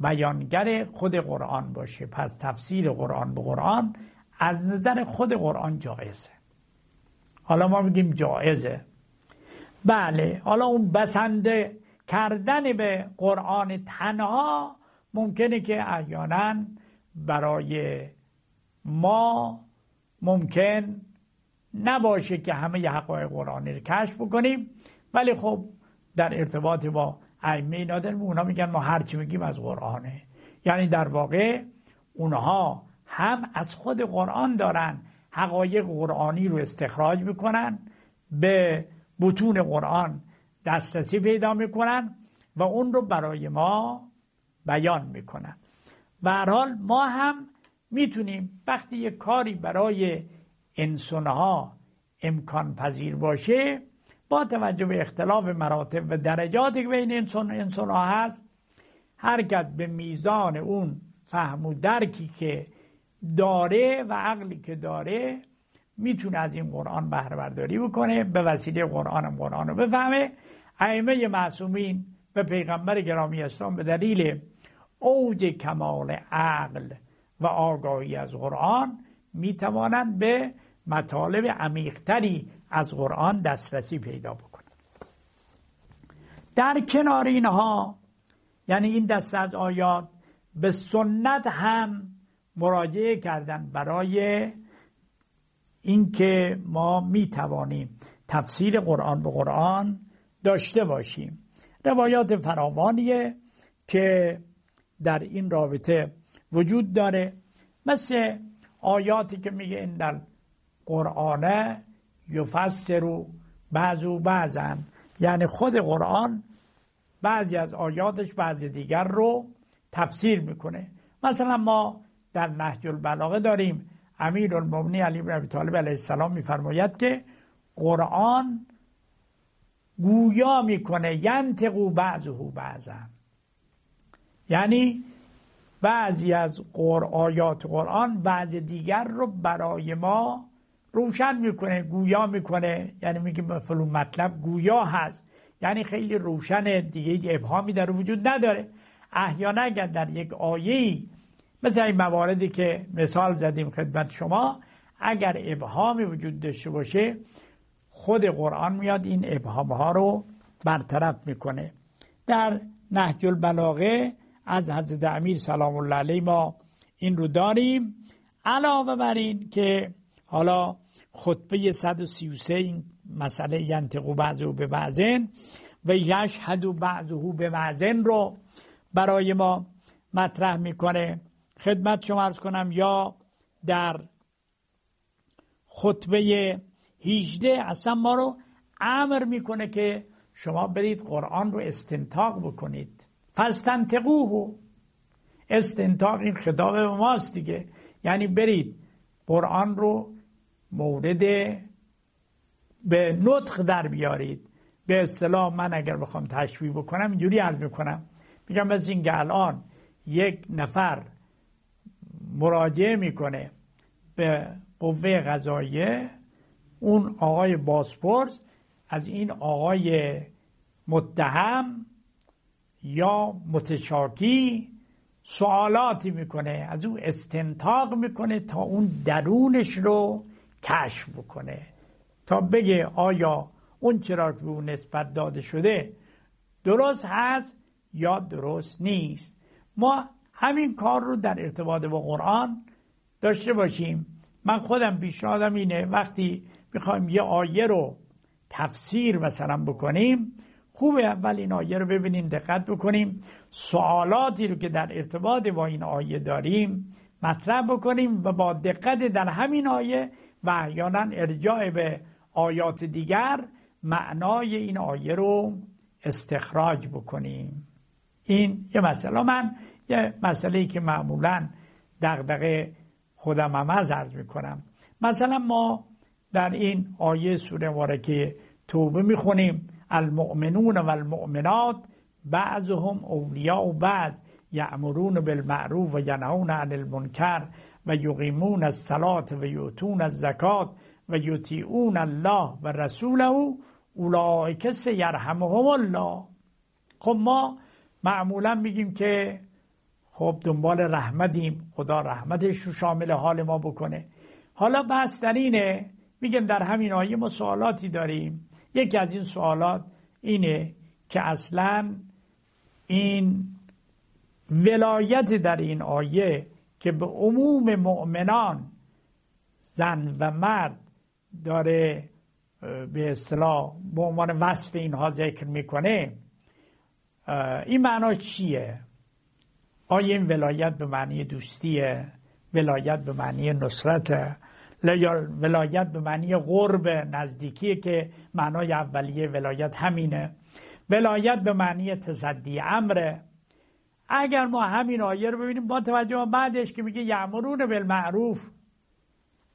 بیانگر خود قرآن باشه. پس تفسیر قرآن به قرآن از نظر خود قرآن جایزه. حالا ما میگیم جایزه. بله حالا اون بسنده کردن به قرآن تنها ممکنه که احیانا برای ما ممکن نباشه که همه حقایق قرآنی رو کشف بکنیم. ولی خب در ارتباط با ائمه نادر اونا میگن ما هرچی میگیم از قرآنه. یعنی در واقع اونها هم از خود قرآن دارن حقایق قرآنی رو استخراج می‌کنن به بتون قرآن دسترسی پیدا می‌کنن و اون رو برای ما بیان می‌کنن. و حال ما هم می‌تونیم وقتی یک کاری برای انسانها امکان پذیر باشه با توجه به اختلاف مراتب و درجاتی که بین و انسان ها هست حرکت به میزان اون فهم و درکی که داره و عقلی که داره می‌تونه از این قرآن بهره برداری بکنه به وسیله قرآن هم قرآن رو بفهمه. ائمه معصومین و پیغمبر گرامی اسلام به دلیل اوج کمال عقل و آگاهی از قرآن می‌توانند به مطالب عمیقتری از قرآن دسترسی پیدا بکنند در کنار اینها یعنی این دست از آیات به سنت هم مراجعه کردن برای اینکه ما می توانیم تفسیر قرآن به قرآن داشته باشیم. روایات فراوانیه که در این رابطه وجود داره. مثل آیاتی که میگه این در قرآنه یفسر بعضو بعضن. یعنی خود قرآن بعضی از آیاتش بعضی دیگر رو تفسیر می‌کنه. مثلا ما در نهج البلاغه داریم. امیر المومنی علی بن ابی طالب علیه السلام میفرماید که قرآن گویا می‌کنه ینتقو بعضه بعضا یعنی بعضی از آیات قرآن بعضی دیگر رو برای ما روشن می‌کنه گویا می‌کنه. یعنی میگه فلون مطلب گویا هست. یعنی خیلی روشن دیگه ابهامی در وجود نداره. احیانا اگر در یک آیه مثل این مواردی که مثال زدیم خدمت شما اگر ابهامی وجود داشته باشه خود قرآن میاد این ابهام ها رو برطرف می‌کنه. در نهج البلاغه از حضرت امیر سلام الله علیه ما این رو داریم. علاوه بر این که حالا خطبه 133 این مسئله ینتقو بعضه به بعضن و یشهد بعضه به بعضن رو برای ما مطرح می‌کنه. خدمت شما ارز کنم یا در خطبه 18 اصلا ما رو امر می‌کنه که شما برید قرآن رو استنتاق بکنید. فستنتقوه استنتاق این خطاب ماست دیگه. یعنی برید قرآن رو مورد به نطق در بیارید. به اصطلاح من اگر بخوام تشبیه بکنم اینجوری عرض می‌کنم. میگم از این الان یک نفر مراجعه می‌کنه به قوه قضاییه اون آقای باسپورس از این آقای متهم یا متشاکی سوالاتی می‌کنه از او استنتاق می‌کنه تا اون درونش رو کشف بکنه. تا بگه آیا اون چرا که به اون نسبت داده شده درست هست یا درست نیست. ما همین کار رو در ارتباط با قرآن داشته باشیم. من خودم پیشنهادم اینه وقتی می‌خوایم یه آیه رو تفسیر مثلا بکنیم خوبه اول این آیه رو ببینیم دقت بکنیم سوالاتی رو که در ارتباط با این آیه داریم مطرح بکنیم و با دقت در همین آیه و احیانا ارجاع به آیات دیگر معنای این آیه رو استخراج بکنیم. این یه مسئله. من یه مسئله که معمولا دغدغه خودم هم از عرض می‌کنم. مثلا ما در این آیه سوره مبارکه توبه می‌خونیم. المؤمنون و المؤمنات بعضهم اولیاء و بعض یعمرون بالمعروف و ینهون عن المنکر. و یقیمون الصلاة و یؤتون الزکات و یطیعون الله و رسوله اولئک سیرحمهم الله. خب ما معمولا میگیم که خب دنبال رحمتیم خدا رحمتش رو شامل حال ما بکنه. حالا بحث در اینه میگم در همین آیه ما سوالاتی داریم. یکی از این سوالات اینه که اصلا این ولایت در این آیه که به عموم مؤمنان زن و مرد داره به اصطلاح به عنوان وصف اینها ذکر می‌کنه این معنا چیه؟ آیا این ولایت به معنی دوستیه؟ ولایت به معنی نصرت یا ولایت به معنی قرب نزدیکیه که معنای اولیه ولایت همینه. ولایت به معنی تصدی امره. اگر ما همین آیه رو ببینیم با توجه بعدش که میگه یعمرون بالمعروف.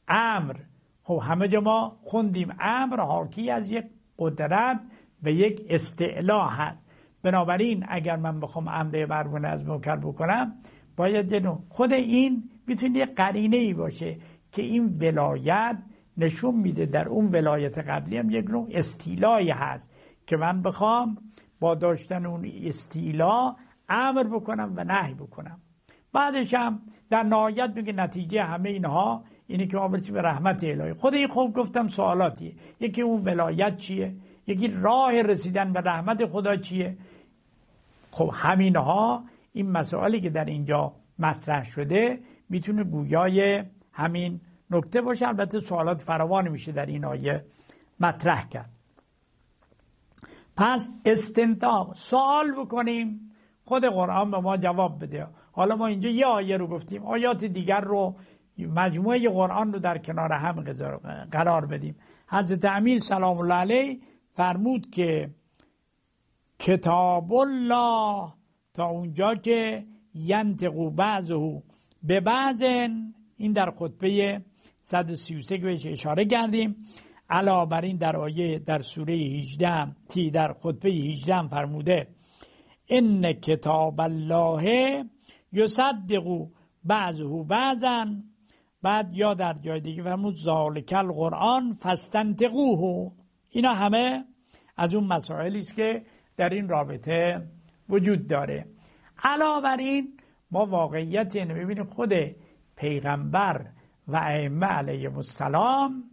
امر. خب همه جا ما خوندیم. امر حاکی از یک قدرت و یک استعلا هست. بنابراین اگر من بخوام امر برمون از منکر بکنم باید خود این می‌تونه یک قرینه ای باشه که این ولایت نشون میده در اون ولایت قبلی هم یک نوع استیلایی هست که من بخوام با داشتن اون استیلا امر بکنم و نهی بکنم. بعدش هم در نهایت میگه نتیجه همه اینها اینه که ما به رحمت الهی. خود این خوب گفتم سوالاتیه. یکی اون ولایت چیه؟ یکی راه رسیدن به رحمت خدا چیه؟ خب همینها این مسائلی که در اینجا مطرح شده می‌تونه گویای همین نکته باشه. البته سوالات فراوان میشه در این آیه مطرح کرد. پس استنتاق. سوال بکنیم. خود قرآن به ما جواب بده. حالا ما اینجا یه آیه رو گفتیم. آیات دیگر رو مجموعه قرآن رو در کنار هم قرار بدیم. حضرت امیر سلام الله علیه فرمود که کتاب الله تا اونجا که ینتقو بعضه به بعضن این در خطبه 133 که بهش اشاره کردیم. علاوه بر این در آیه در سوره 18 تی در خطبه 18 فرموده ان کتاب الله یصدق بعضه بعضا. بعد یا در جای دیگه فرمود ذالک القرآن فستنتقوه اینا همه از اون مسائلی است که در این رابطه وجود داره. علاوه بر این ما واقعیت اینو ببینیم خود پیغمبر و ائمه علیهم السلام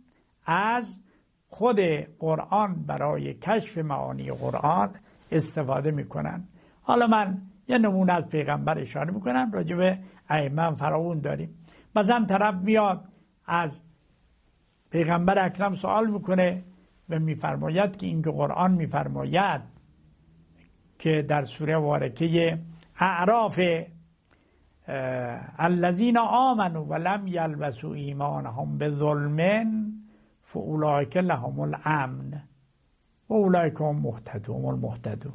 از خود قرآن برای کشف معانی قرآن استفاده می‌کنن. حالا من یه نمونه از پیغمبر اشاره می‌کنم راجع به ائمه فراون داریم. مثلا طرف میاد از پیغمبر اکرم سوال می‌کنه و میفرماید که اینکه قرآن میفرماید که در سوره وارکه اعراف الذین آمنوا ولم یلبسوا ایمانهم به ظلم فاولئک لهم الامن. و اولئک هم محتدون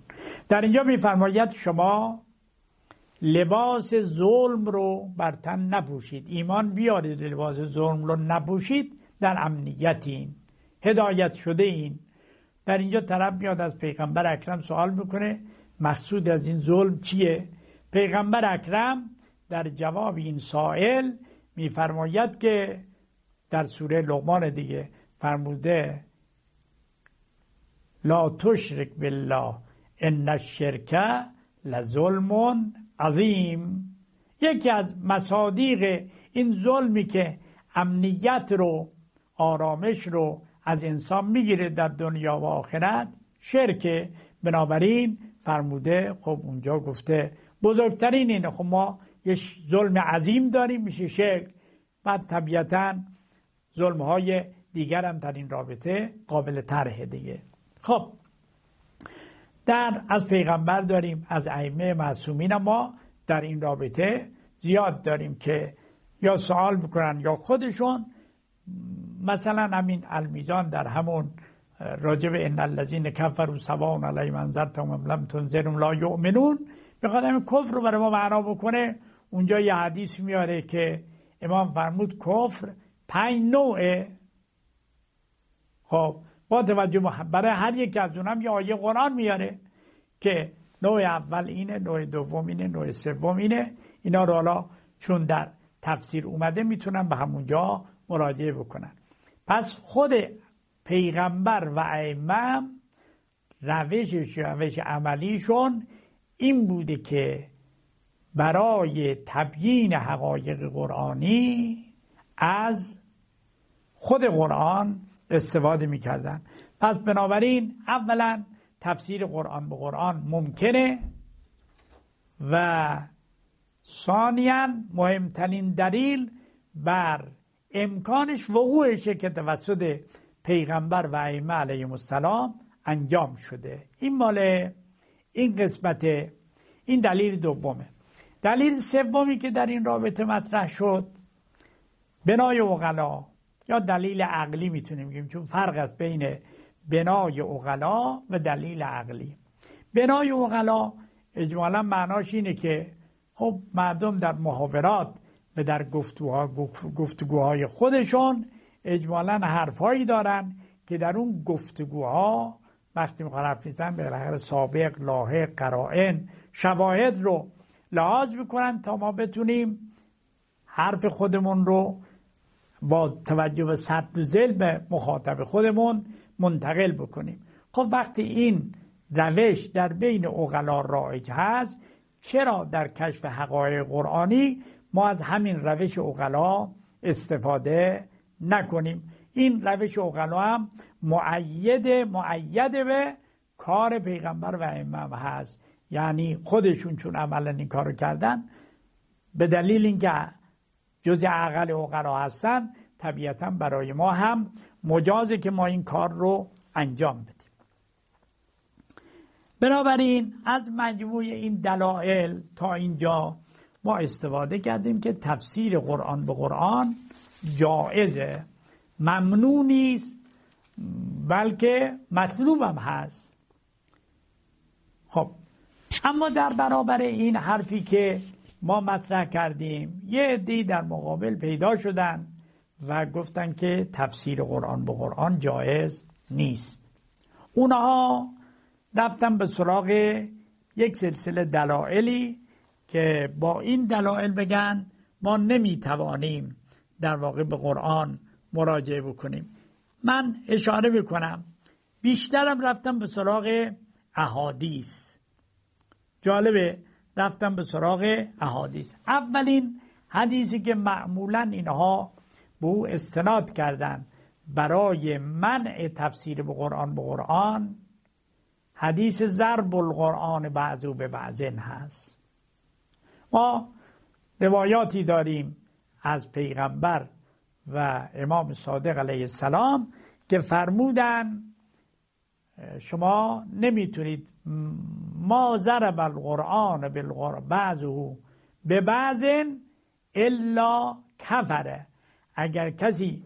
در اینجا میفرماید شما لباس ظلم رو بر تن نپوشید. ایمان بیارید لباس ظلم رو نپوشید در امنیتین هدایت شده این. در اینجا طرف میاد از پیغمبر اکرم سوال می‌کنه مقصود از این ظلم چیه؟ پیغمبر اکرم در جواب این سائل میفرماید که در سوره لغمان دیگه فرموده لا تشرک بالله ان الشرک لظلم عظیم. یکی از مصادیق این ظلمی که امنیت رو آرامش رو از انسان می‌گیره در دنیا و آخرت شرک. بنابراین فرموده خب اونجا گفته بزرگترین اینه. خب ما یه ظلم عظیم داریم میشه شرک. بعد طبیعتا ظلم های دیگر هم در این رابطه قابل طرح دیگه. خب در از پیغمبر داریم از ائمه معصومین ما در این رابطه زیاد داریم که یا سوال می‌کنن یا خودشون. مثلا همین المیزان در همون راجب ان الذین کفروا سواء علیهم انذرتهم ام لم تنذرهم لا یؤمنون. می‌خواد همین کفر رو برای ما معنا بکنه. اونجا یه حدیث میاره که امام فرمود کفر پنج نوعه. خب با توجه برای هر یک از اونم یه آیه قرآن میاره که نوع اول اینه نوع دوم اینه نوع سوم اینه. اینا رو حالا چون در تفسیر اومده می‌تونن به همونجا مراجعه بکنن. پس خود پیغمبر و ائمه روشش روش عملیشون این بوده که برای تبیین حقایق قرآنی از خود قرآن استفاده می‌کردن. پس بنابراین اولا تفسیر قرآن به قرآن ممکنه و ثانیا مهمترین دلیل بر امکانش وقوعشه که توسط پیغمبر و ائمه علیهم السلام انجام شده. این مال این قسمت این دلیل دومه. دلیل سومی که در این رابطه مطرح شد بنای اغلا یا دلیل عقلی می‌تونیم بگیم؟ چون فرق است بین بنای اغلا و دلیل عقلی. بنای اغلا اجمالا معناش اینه که خب مردم در محاورات و در گفتگوها گفتگوهای خودشون اجمالا حرفهایی دارن که در اون گفتگوها وقتی می‌خوان حرف میزن به سابق لاحق قرائن شواهد رو لحاظ می‌کنن تا ما بتونیم حرف خودمون رو با توجه به صد و زل به مخاطب خودمون منتقل بکنیم. خب وقتی این روش در بین اغلا رایج هست چرا در کشف حقایق قرآنی ما از همین روش اغلا استفاده نکنیم؟ این روش اغلا هم معید معید به کار پیغمبر و امام هست. یعنی خودشون چون عملا این کارو کردن به دلیل اینکه جز عقل اغلا هستن طبیعتا برای ما هم مجازه که ما این کار رو انجام بدیم. بنابراین از مجموع این دلایل تا اینجا ما استفاده کردیم که تفسیر قرآن به قرآن جائزه ممنوع نیست بلکه مطلوب هم هست. خب اما در برابر این حرفی که ما مطرح کردیم. یه عدی در مقابل پیدا شدن و گفتن که تفسیر قرآن به قرآن جایز نیست. اونها رفتن به سراغ یک سلسله دلایلی که با این دلایل بگن ما نمی‌توانیم در واقع به قرآن مراجعه بکنیم. من اشاره می‌کنم. بیشترم رفتم به سراغ احادیث. جالبه رفتم به سراغ احادیث. اولین حدیثی که معمولا اینها به او استناد کردن برای منع تفسیر به قرآن به قرآن حدیث ضرب القرآن بعضو به بعضن هست. ما روایاتی داریم از پیغمبر و امام صادق علیه السلام که فرمودن شما نمی‌تونید ما ضرب القرآن بالقرآن بعضه به بعضن الا کفره. اگر کسی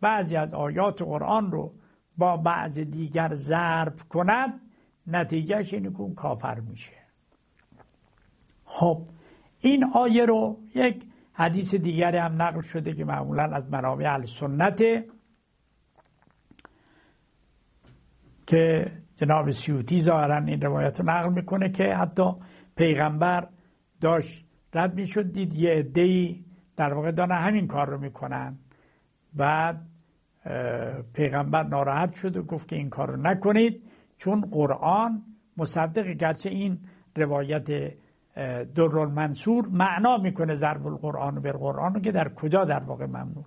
بعضی از آیات قرآن رو با بعض دیگر ضرب کند نتیجهش اینه که کافر میشه. خب این آیه رو یک حدیث دیگری هم نقل شده که معمولا از منابع السنت که جناب سیوتی ظاهرا این روایت رو نقل می‌کنه که حتی پیغمبر داشت رد می‌شد دید یه عده‌ای در واقع دارن همین کار رو می‌کنن. بعد پیغمبر ناراحت شد و گفت که این کار رو نکنید چون قرآن مصدق گرچه این روایت در منصور معنا می‌کنه ضرب القرآن بر قرآن که در کجا در واقع ممنوع.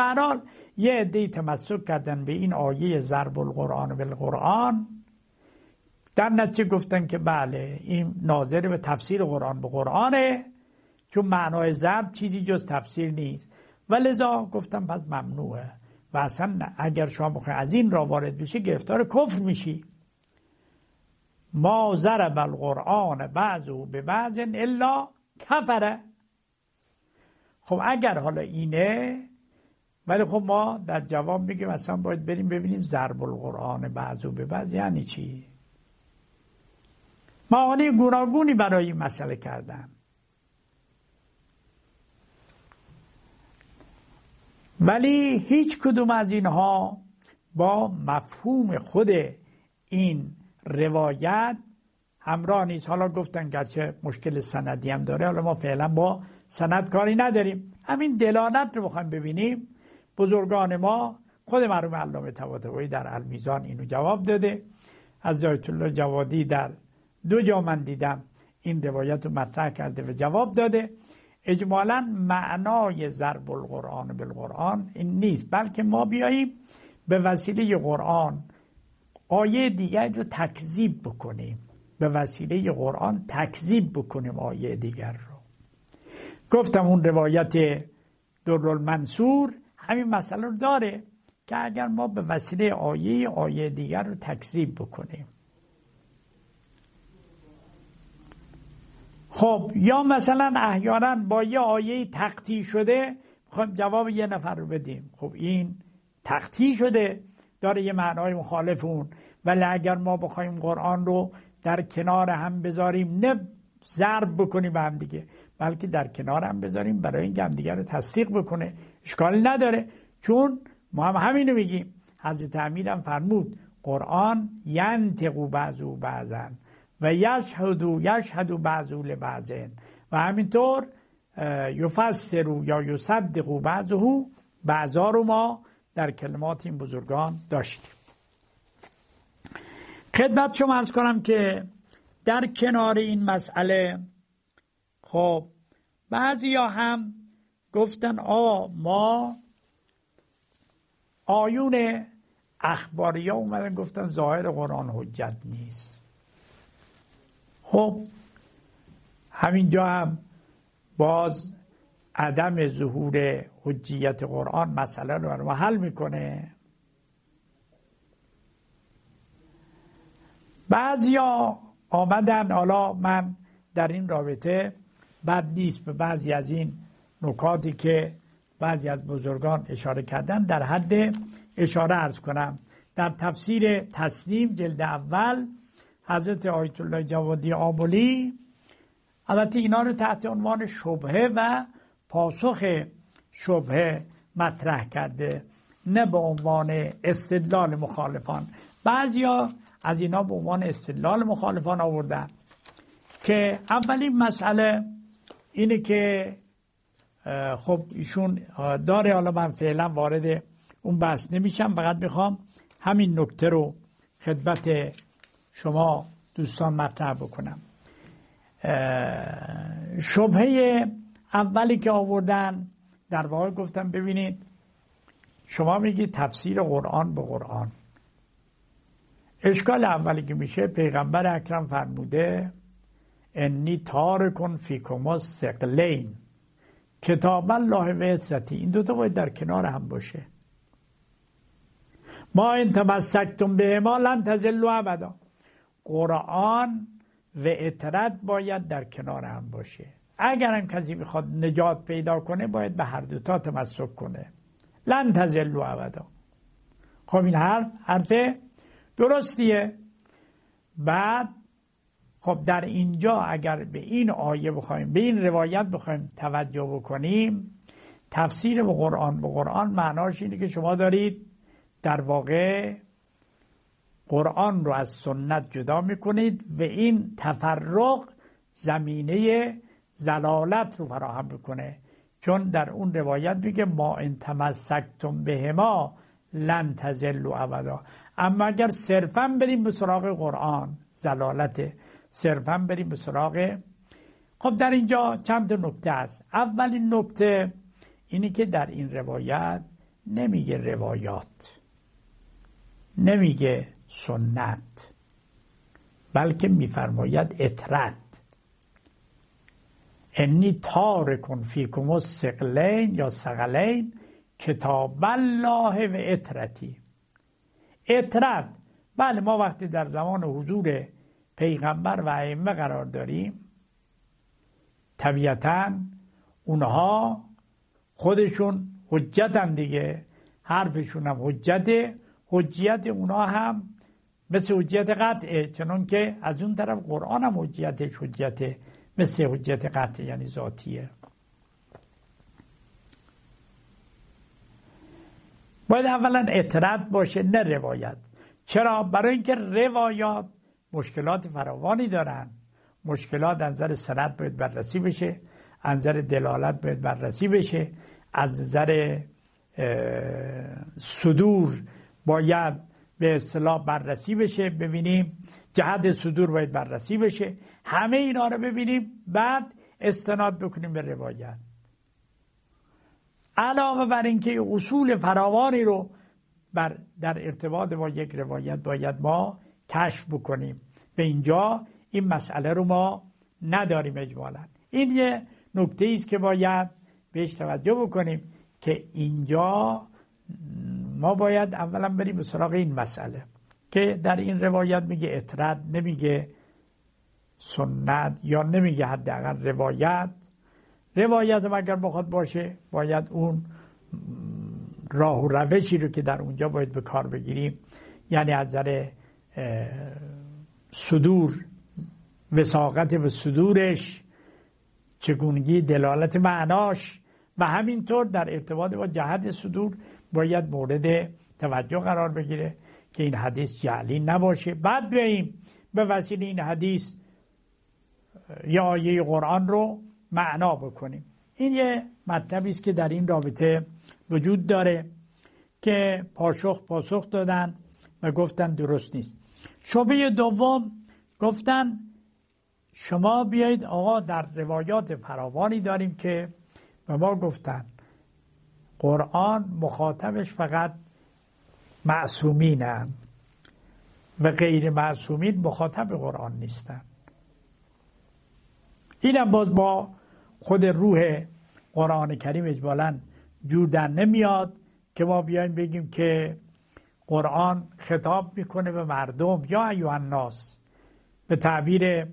به حال یه عده تمسک کردن به این آیه ضرب القرآن بالقرآن. در نتیجه گفتن که بله این ناظر به تفسیر قرآن به قرآنه چون معنای ضرب چیزی جز تفسیر نیست. و لذا گفتم پس ممنوعه. و اصلا اگر شما بخواید از این را وارد بشی گرفتار کفر میشی. ما ضرب القرآن بعضو به بعض الا کفره. خب اگر حالا اینه ولی خب ما در جواب میگیم اصلا باید بریم ببینیم ضرب القرآن بعضو به بعض یعنی چی؟ معانی گوناگونی برای این مسئله کردن. ولی هیچ کدوم از اینها با مفهوم خود این روایت همراه نیست. حالا گفتن گرچه مشکل سندی هم داره حالا ما فعلا با سند کاری نداریم. همین دلالت رو بخوایم ببینیم. بزرگان ما خود مرحوم علامه طباطبایی در المیزان اینو جواب داده. از آیت الله جوادی در دو جا من دیدم. این روایت رو مطرح کرده و جواب داده. اجمالا معنای ضرب القرآن بالقرآن این نیست بلکه ما بیاییم به وسیله قرآن آیه دیگر رو تکذیب بکنیم. به وسیله قرآن تکذیب بکنیم آیه دیگر رو. گفتم اون روایت منصور همین مسئله رو داره که اگر ما به وسیله آیه آیه دیگر رو تکذیب بکنیم. خب یا مثلا احیانا با یه آیه تقطی شده خب جواب یه نفر رو بدیم. خب این تقطی شده داره یه معنای مخالف اون. ولی اگر ما بخوایم قرآن رو در کنار هم بذاریم نه ضرب بکنیم به هم دیگه بلکه در کنار هم بذاریم برای این هم دیگه رو تصدیق بکنه. اشکال نداره. چون ما هم همینو میگیم. حضرت امیر هم فرمود قرآن ینتقو بعضو بعضن و یشهدو یشهدو بعضو لبعضن و همینطور یفسرو یا یصدقو بعضو بعضا رو ما در کلمات این بزرگان داشتیم. خدمت شما ارز کنم که در کنار این مسئله خب بعضی هم گفتن آ ما آیون اخباری ها اومدن گفتن ظاهر قرآن حجت نیست. خب همینجا هم باز عدم ظهور حجیت قرآن مسئله رو حل می‌کنه. بعضیا آمدن حالا من در این رابطه بد نیست به بعضی از این نکاتی که بعضی از بزرگان اشاره کردن در حد اشاره ارز کنم. در تفسیر تسلیم جلد اول حضرت آیت الله جوادی آبولی البته اینا رو تحت عنوان شبهه و پاسخ شبهه مطرح کرده نه به عنوان استدلال مخالفان. بعضیا از اینا به عنوان استدلال مخالفان آوردن که اولین مسئله اینه که خب ایشون داره حالا من فعلا وارد اون بحث نمیشم. فقط می‌خوام همین نکته رو خدمت شما دوستان مطرح بکنم. شبهه اولی که آوردن در واقع گفتم ببینید شما میگید تفسیر قرآن به قرآن. اشکال اولی که میشه پیغمبر اکرم فرموده انی تارکن فیکوما سقلین کتاب الله و اطرتی این دوتا باید در کنار هم باشه. ما این تمسکتم به ما لن تزلو ابدا. قرآن و اطرت باید در کنار هم باشه. اگر هم کسی می‌خواد نجات پیدا کنه باید به هر دوتا تمسک کنه. لن تزلو ابدا. خب این حرف حرف درستیه. بعد خب در اینجا اگر به این آیه بخوایم به این روایت بخوایم توجه بکنیم تفسیر به قرآن به قرآن معناش اینه که شما دارید در واقع قرآن رو از سنت جدا می‌کنید و این تفرق زمینه زلالت رو فراهم می‌کنه. چون در اون روایت میگه ما ان تمسکتم بهما لن تزلوا ابدا. اما اگر صرفا بریم به سراغ قرآن زلالت صرفا بریم به سراغ. خب در اینجا چند نکته است. اولین نکته اینی که در این روایت نمیگه روایات نمیگه سنت بلکه میفرماید اطرت. انی تارکن فیکم سقلین یا سقلین کتاب الله و اطرتی. اطرت بله ما وقتی در زمان حضور پیغمبر و ائمه قرار داریم. طبیعتا اونها خودشون حجتن دیگه. حرفشون هم حجته. حجیت اونها هم مثل حجیت قطعه چنان که از اون طرف قرآن هم حجیتش حجته. مثل حجت قطعه یعنی ذاتیه. باید اولا اطرد باشه نه روایت. چرا؟ برای اینکه روایات مشکلات فراوانی دارن. مشکلات از نظر سند باید بررسی بشه. از نظر دلالت باید بررسی بشه. از نظر صدور باید به اصطلاح بررسی بشه ببینیم جهت صدور باید بررسی بشه. همه اینا رو ببینیم بعد استناد بکنیم به روایت. علاوه بر اینکه اصول فراوانی رو بر در ارتباط با یک روایت باید ما کشف بکنیم. به اینجا این مسئله رو ما نداریم اجمالا. این یه نکته است که باید بهش توجه بکنیم که اینجا ما باید اولا بریم به سراغ این مسئله که در این روایت میگه اطرد نمیگه سنت یا نمیگه حداقل روایت. روایت اگر بخواد باشه باید اون راه و روشی رو که در اونجا باید به کار بگیریم. یعنی از نظر صدور وساقت به صدورش چگونگی دلالت معناش و همینطور در ارتباط با جهت صدور باید مورد توجه قرار بگیره که این حدیث جعلی نباشه. بعد بیاییم به وسیله این حدیث یا آیه قرآن رو معنا بکنیم. این یه مطلبی است که در این رابطه وجود داره که پاسخ پاسخ دادن و گفتن درست نیست. شبه دوم گفتن شما بیایید آقا در روایات فراوانی داریم که به ما گفتن قرآن مخاطبش فقط معصومینن و غیر معصومین مخاطب قرآن نیستن. اینم باز با خود روح قرآن کریم اجمالا جور نمیاد که ما بیایم بگیم که قرآن خطاب می‌کنه به مردم یا ایوه الناس به تعبیر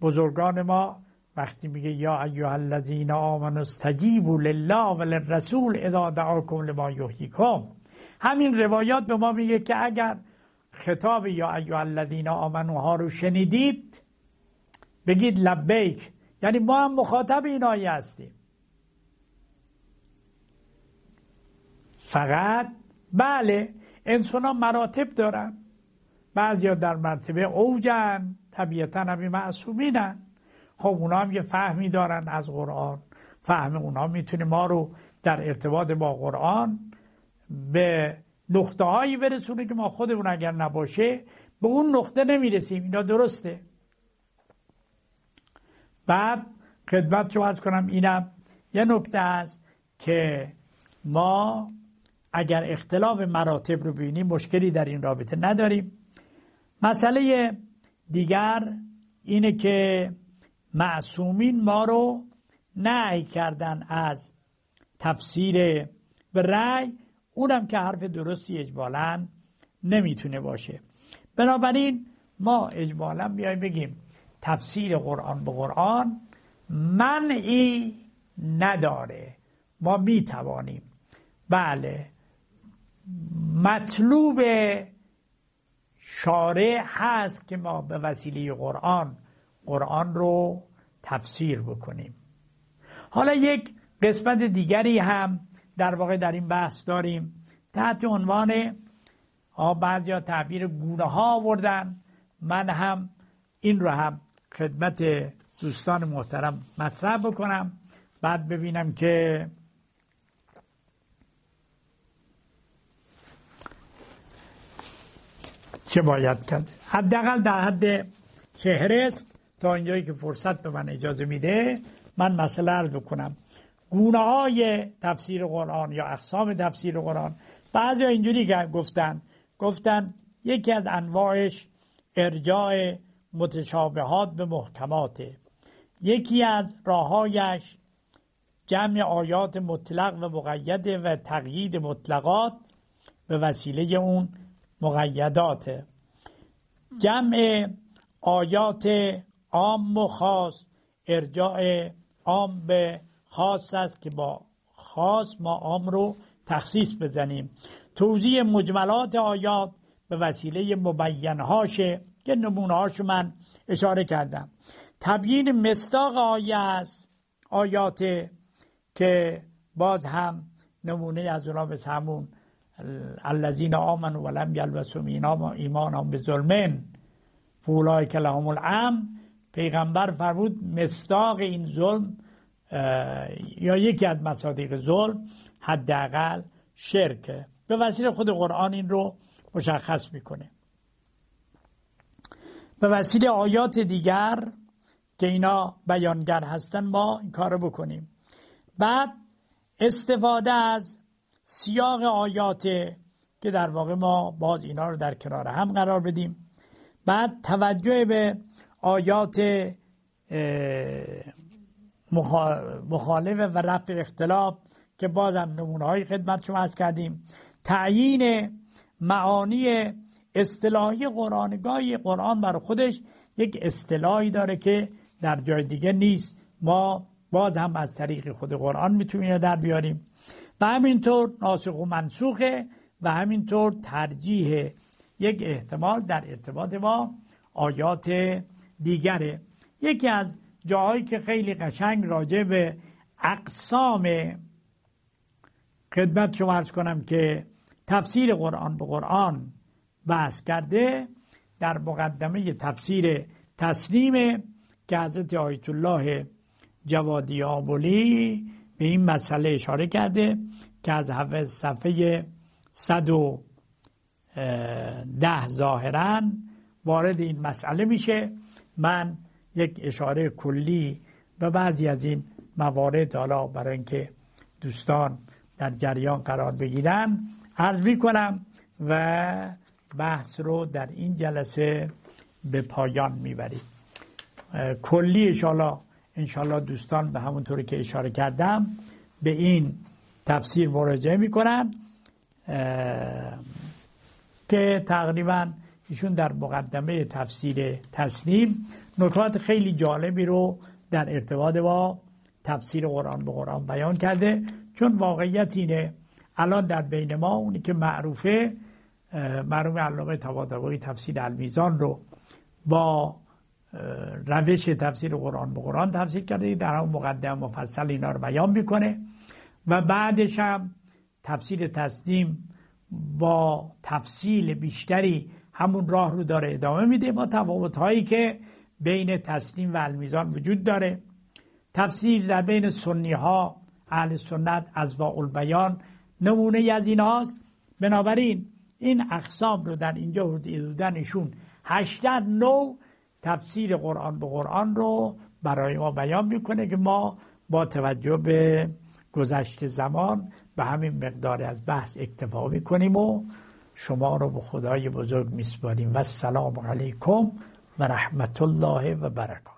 بزرگان ما وقتی میگه یا ایها الذین آمنوا استجیبوا لله و للرسول اذا دعاکم لما یحییکم. همین روایات به ما میگه که اگر خطاب یا ایها الذین آمنوا ها رو شنیدید بگید لبیک. یعنی ما هم مخاطب این هستیم. فقط بله انسان ها مراتب دارن. بعضی در مرتبه اوجن طبیعتا همین معصومینن. خب اونا هم یه فهمی دارن از قرآن. فهم اونا می‌تونه ما رو در ارتباط با قرآن به نقطه هایی برسونه که ما خودمون اگر نباشه به اون نقطه نمی‌رسیم. اینا درسته. بعد خدمت شما کنم اینم یه نکته است که ما اگر اختلاف مراتب رو ببینیم مشکلی در این رابطه نداریم. مسئله دیگر اینه که معصومین ما رو نهی کردن از تفسیر به رأی. اونم که حرف درستی اجبالا نمی‌تونه باشه. بنابراین ما اجبالا بیایم بگیم تفسیر قرآن به قرآن منعی نداره. ما می‌توانیم. بله مطلوب شارع هست که ما به وسیله قرآن قرآن رو تفسیر بکنیم. حالا یک قسمت دیگری هم در واقع در این بحث داریم. تحت عنوان بعض یا تعبیر گونه ها آوردن. من هم این رو هم خدمت دوستان محترم مطرح بکنم. بعد ببینم که چه باید کرد؟ حداقل در حد فهرست تا اینجایی که فرصت به من اجازه میده من مسئله عرض بکنم. گونه های تفسیر قرآن یا اقسام تفسیر قرآن بعضی اینجوری گفتن گفتن یکی از انواعش ارجاع متشابهات به محکماته. یکی از راههایش جمع آیات مطلق و مقید و تقیید مطلقات به وسیله اون مقیداته جمع آیات عام و خاص ارجاع عام به خاص است که با خاص ما عام رو تخصیص بزنیم. توضیح مجملات آیات به وسیله مبینهاشه که نمونه هاشو من اشاره کردم. تبیین مستاق آیه است آیات که باز هم نمونه از اونا به همون الذین آمنوا ولم یلبسوا ایمانهم به ظلمن فولای لهم الامن. پیغمبر فرمود مستاق این ظلم یا یکی از مصادیق ظلم حداقل شرکه به وسیله خود قرآن این رو مشخص می‌کنه. به وسیله آیات دیگر که اینا بیانگر هستن ما این کار بکنیم. بعد استفاده از سیاق آیات که در واقع ما باز اینا رو در کنار هم قرار بدیم. بعد توجه به آیات مخالف و رفع اختلاف که باز هم نمونه های خدمت شما از کردیم. تعیین معانی اصطلاحی قرآنگاهی قرآن بر خودش یک اصطلاحی داره که در جای دیگه نیست. ما باز هم از طریق خود قرآن می‌تونیم در بیاریم. و همینطور ناسخ و منسوخه و همینطور ترجیح یک احتمال در ارتباط با آیات دیگره. یکی از جاهایی که خیلی قشنگ راجع به اقسام خدمت شما ارز کنم که تفسیر قرآن به قرآن بحث کرده در مقدمه تفسیر تسلیم که حضرت آیت الله جوادی آبولی به این مسئله اشاره کرده که از صفحه 110 ظاهرا وارد این مسئله میشه. من یک اشاره کلی به بعضی از این موارد حالا برای اینکه دوستان در جریان قرار بگیرن عرض می‌کنم و بحث رو در این جلسه به پایان می‌بریم. کلی انشالله انشالله دوستان به همونطوری که اشاره کردم به این تفسیر مراجعه می‌کنن که تقریبا ایشون در مقدمه تفسیر تسلیم نکات خیلی جالبی رو در ارتباط با تفسیر قرآن به قرآن بیان کرده. چون واقعیت اینه الان در بین ما اونی که معروفه مرحوم علامه طباطبایی تفسیر المیزان رو با روش تفسیر قرآن به قرآن تفسیر کرده در اون مقدم مفصل اینا رو بیان می‌کنه. و بعدش هم تفسیر تسلیم با تفصیل بیشتری همون راه رو داره ادامه میده با تفاوت هایی که بین تسلیم و المیزان وجود داره. تفسیر در بین سنی ها اهل سنت از بیان نمونه از این هاست بنابراین این اقسام رو در اینجا حدودنشون 80 نو تفسیر قرآن به قرآن رو برای ما بیان می‌کنه که ما با توجه به گذشت زمان به همین مقدار از بحث اکتفا می‌کنیم و شما رو به خدای بزرگ میسپاریم. و السلام علیکم و رحمت الله و برکات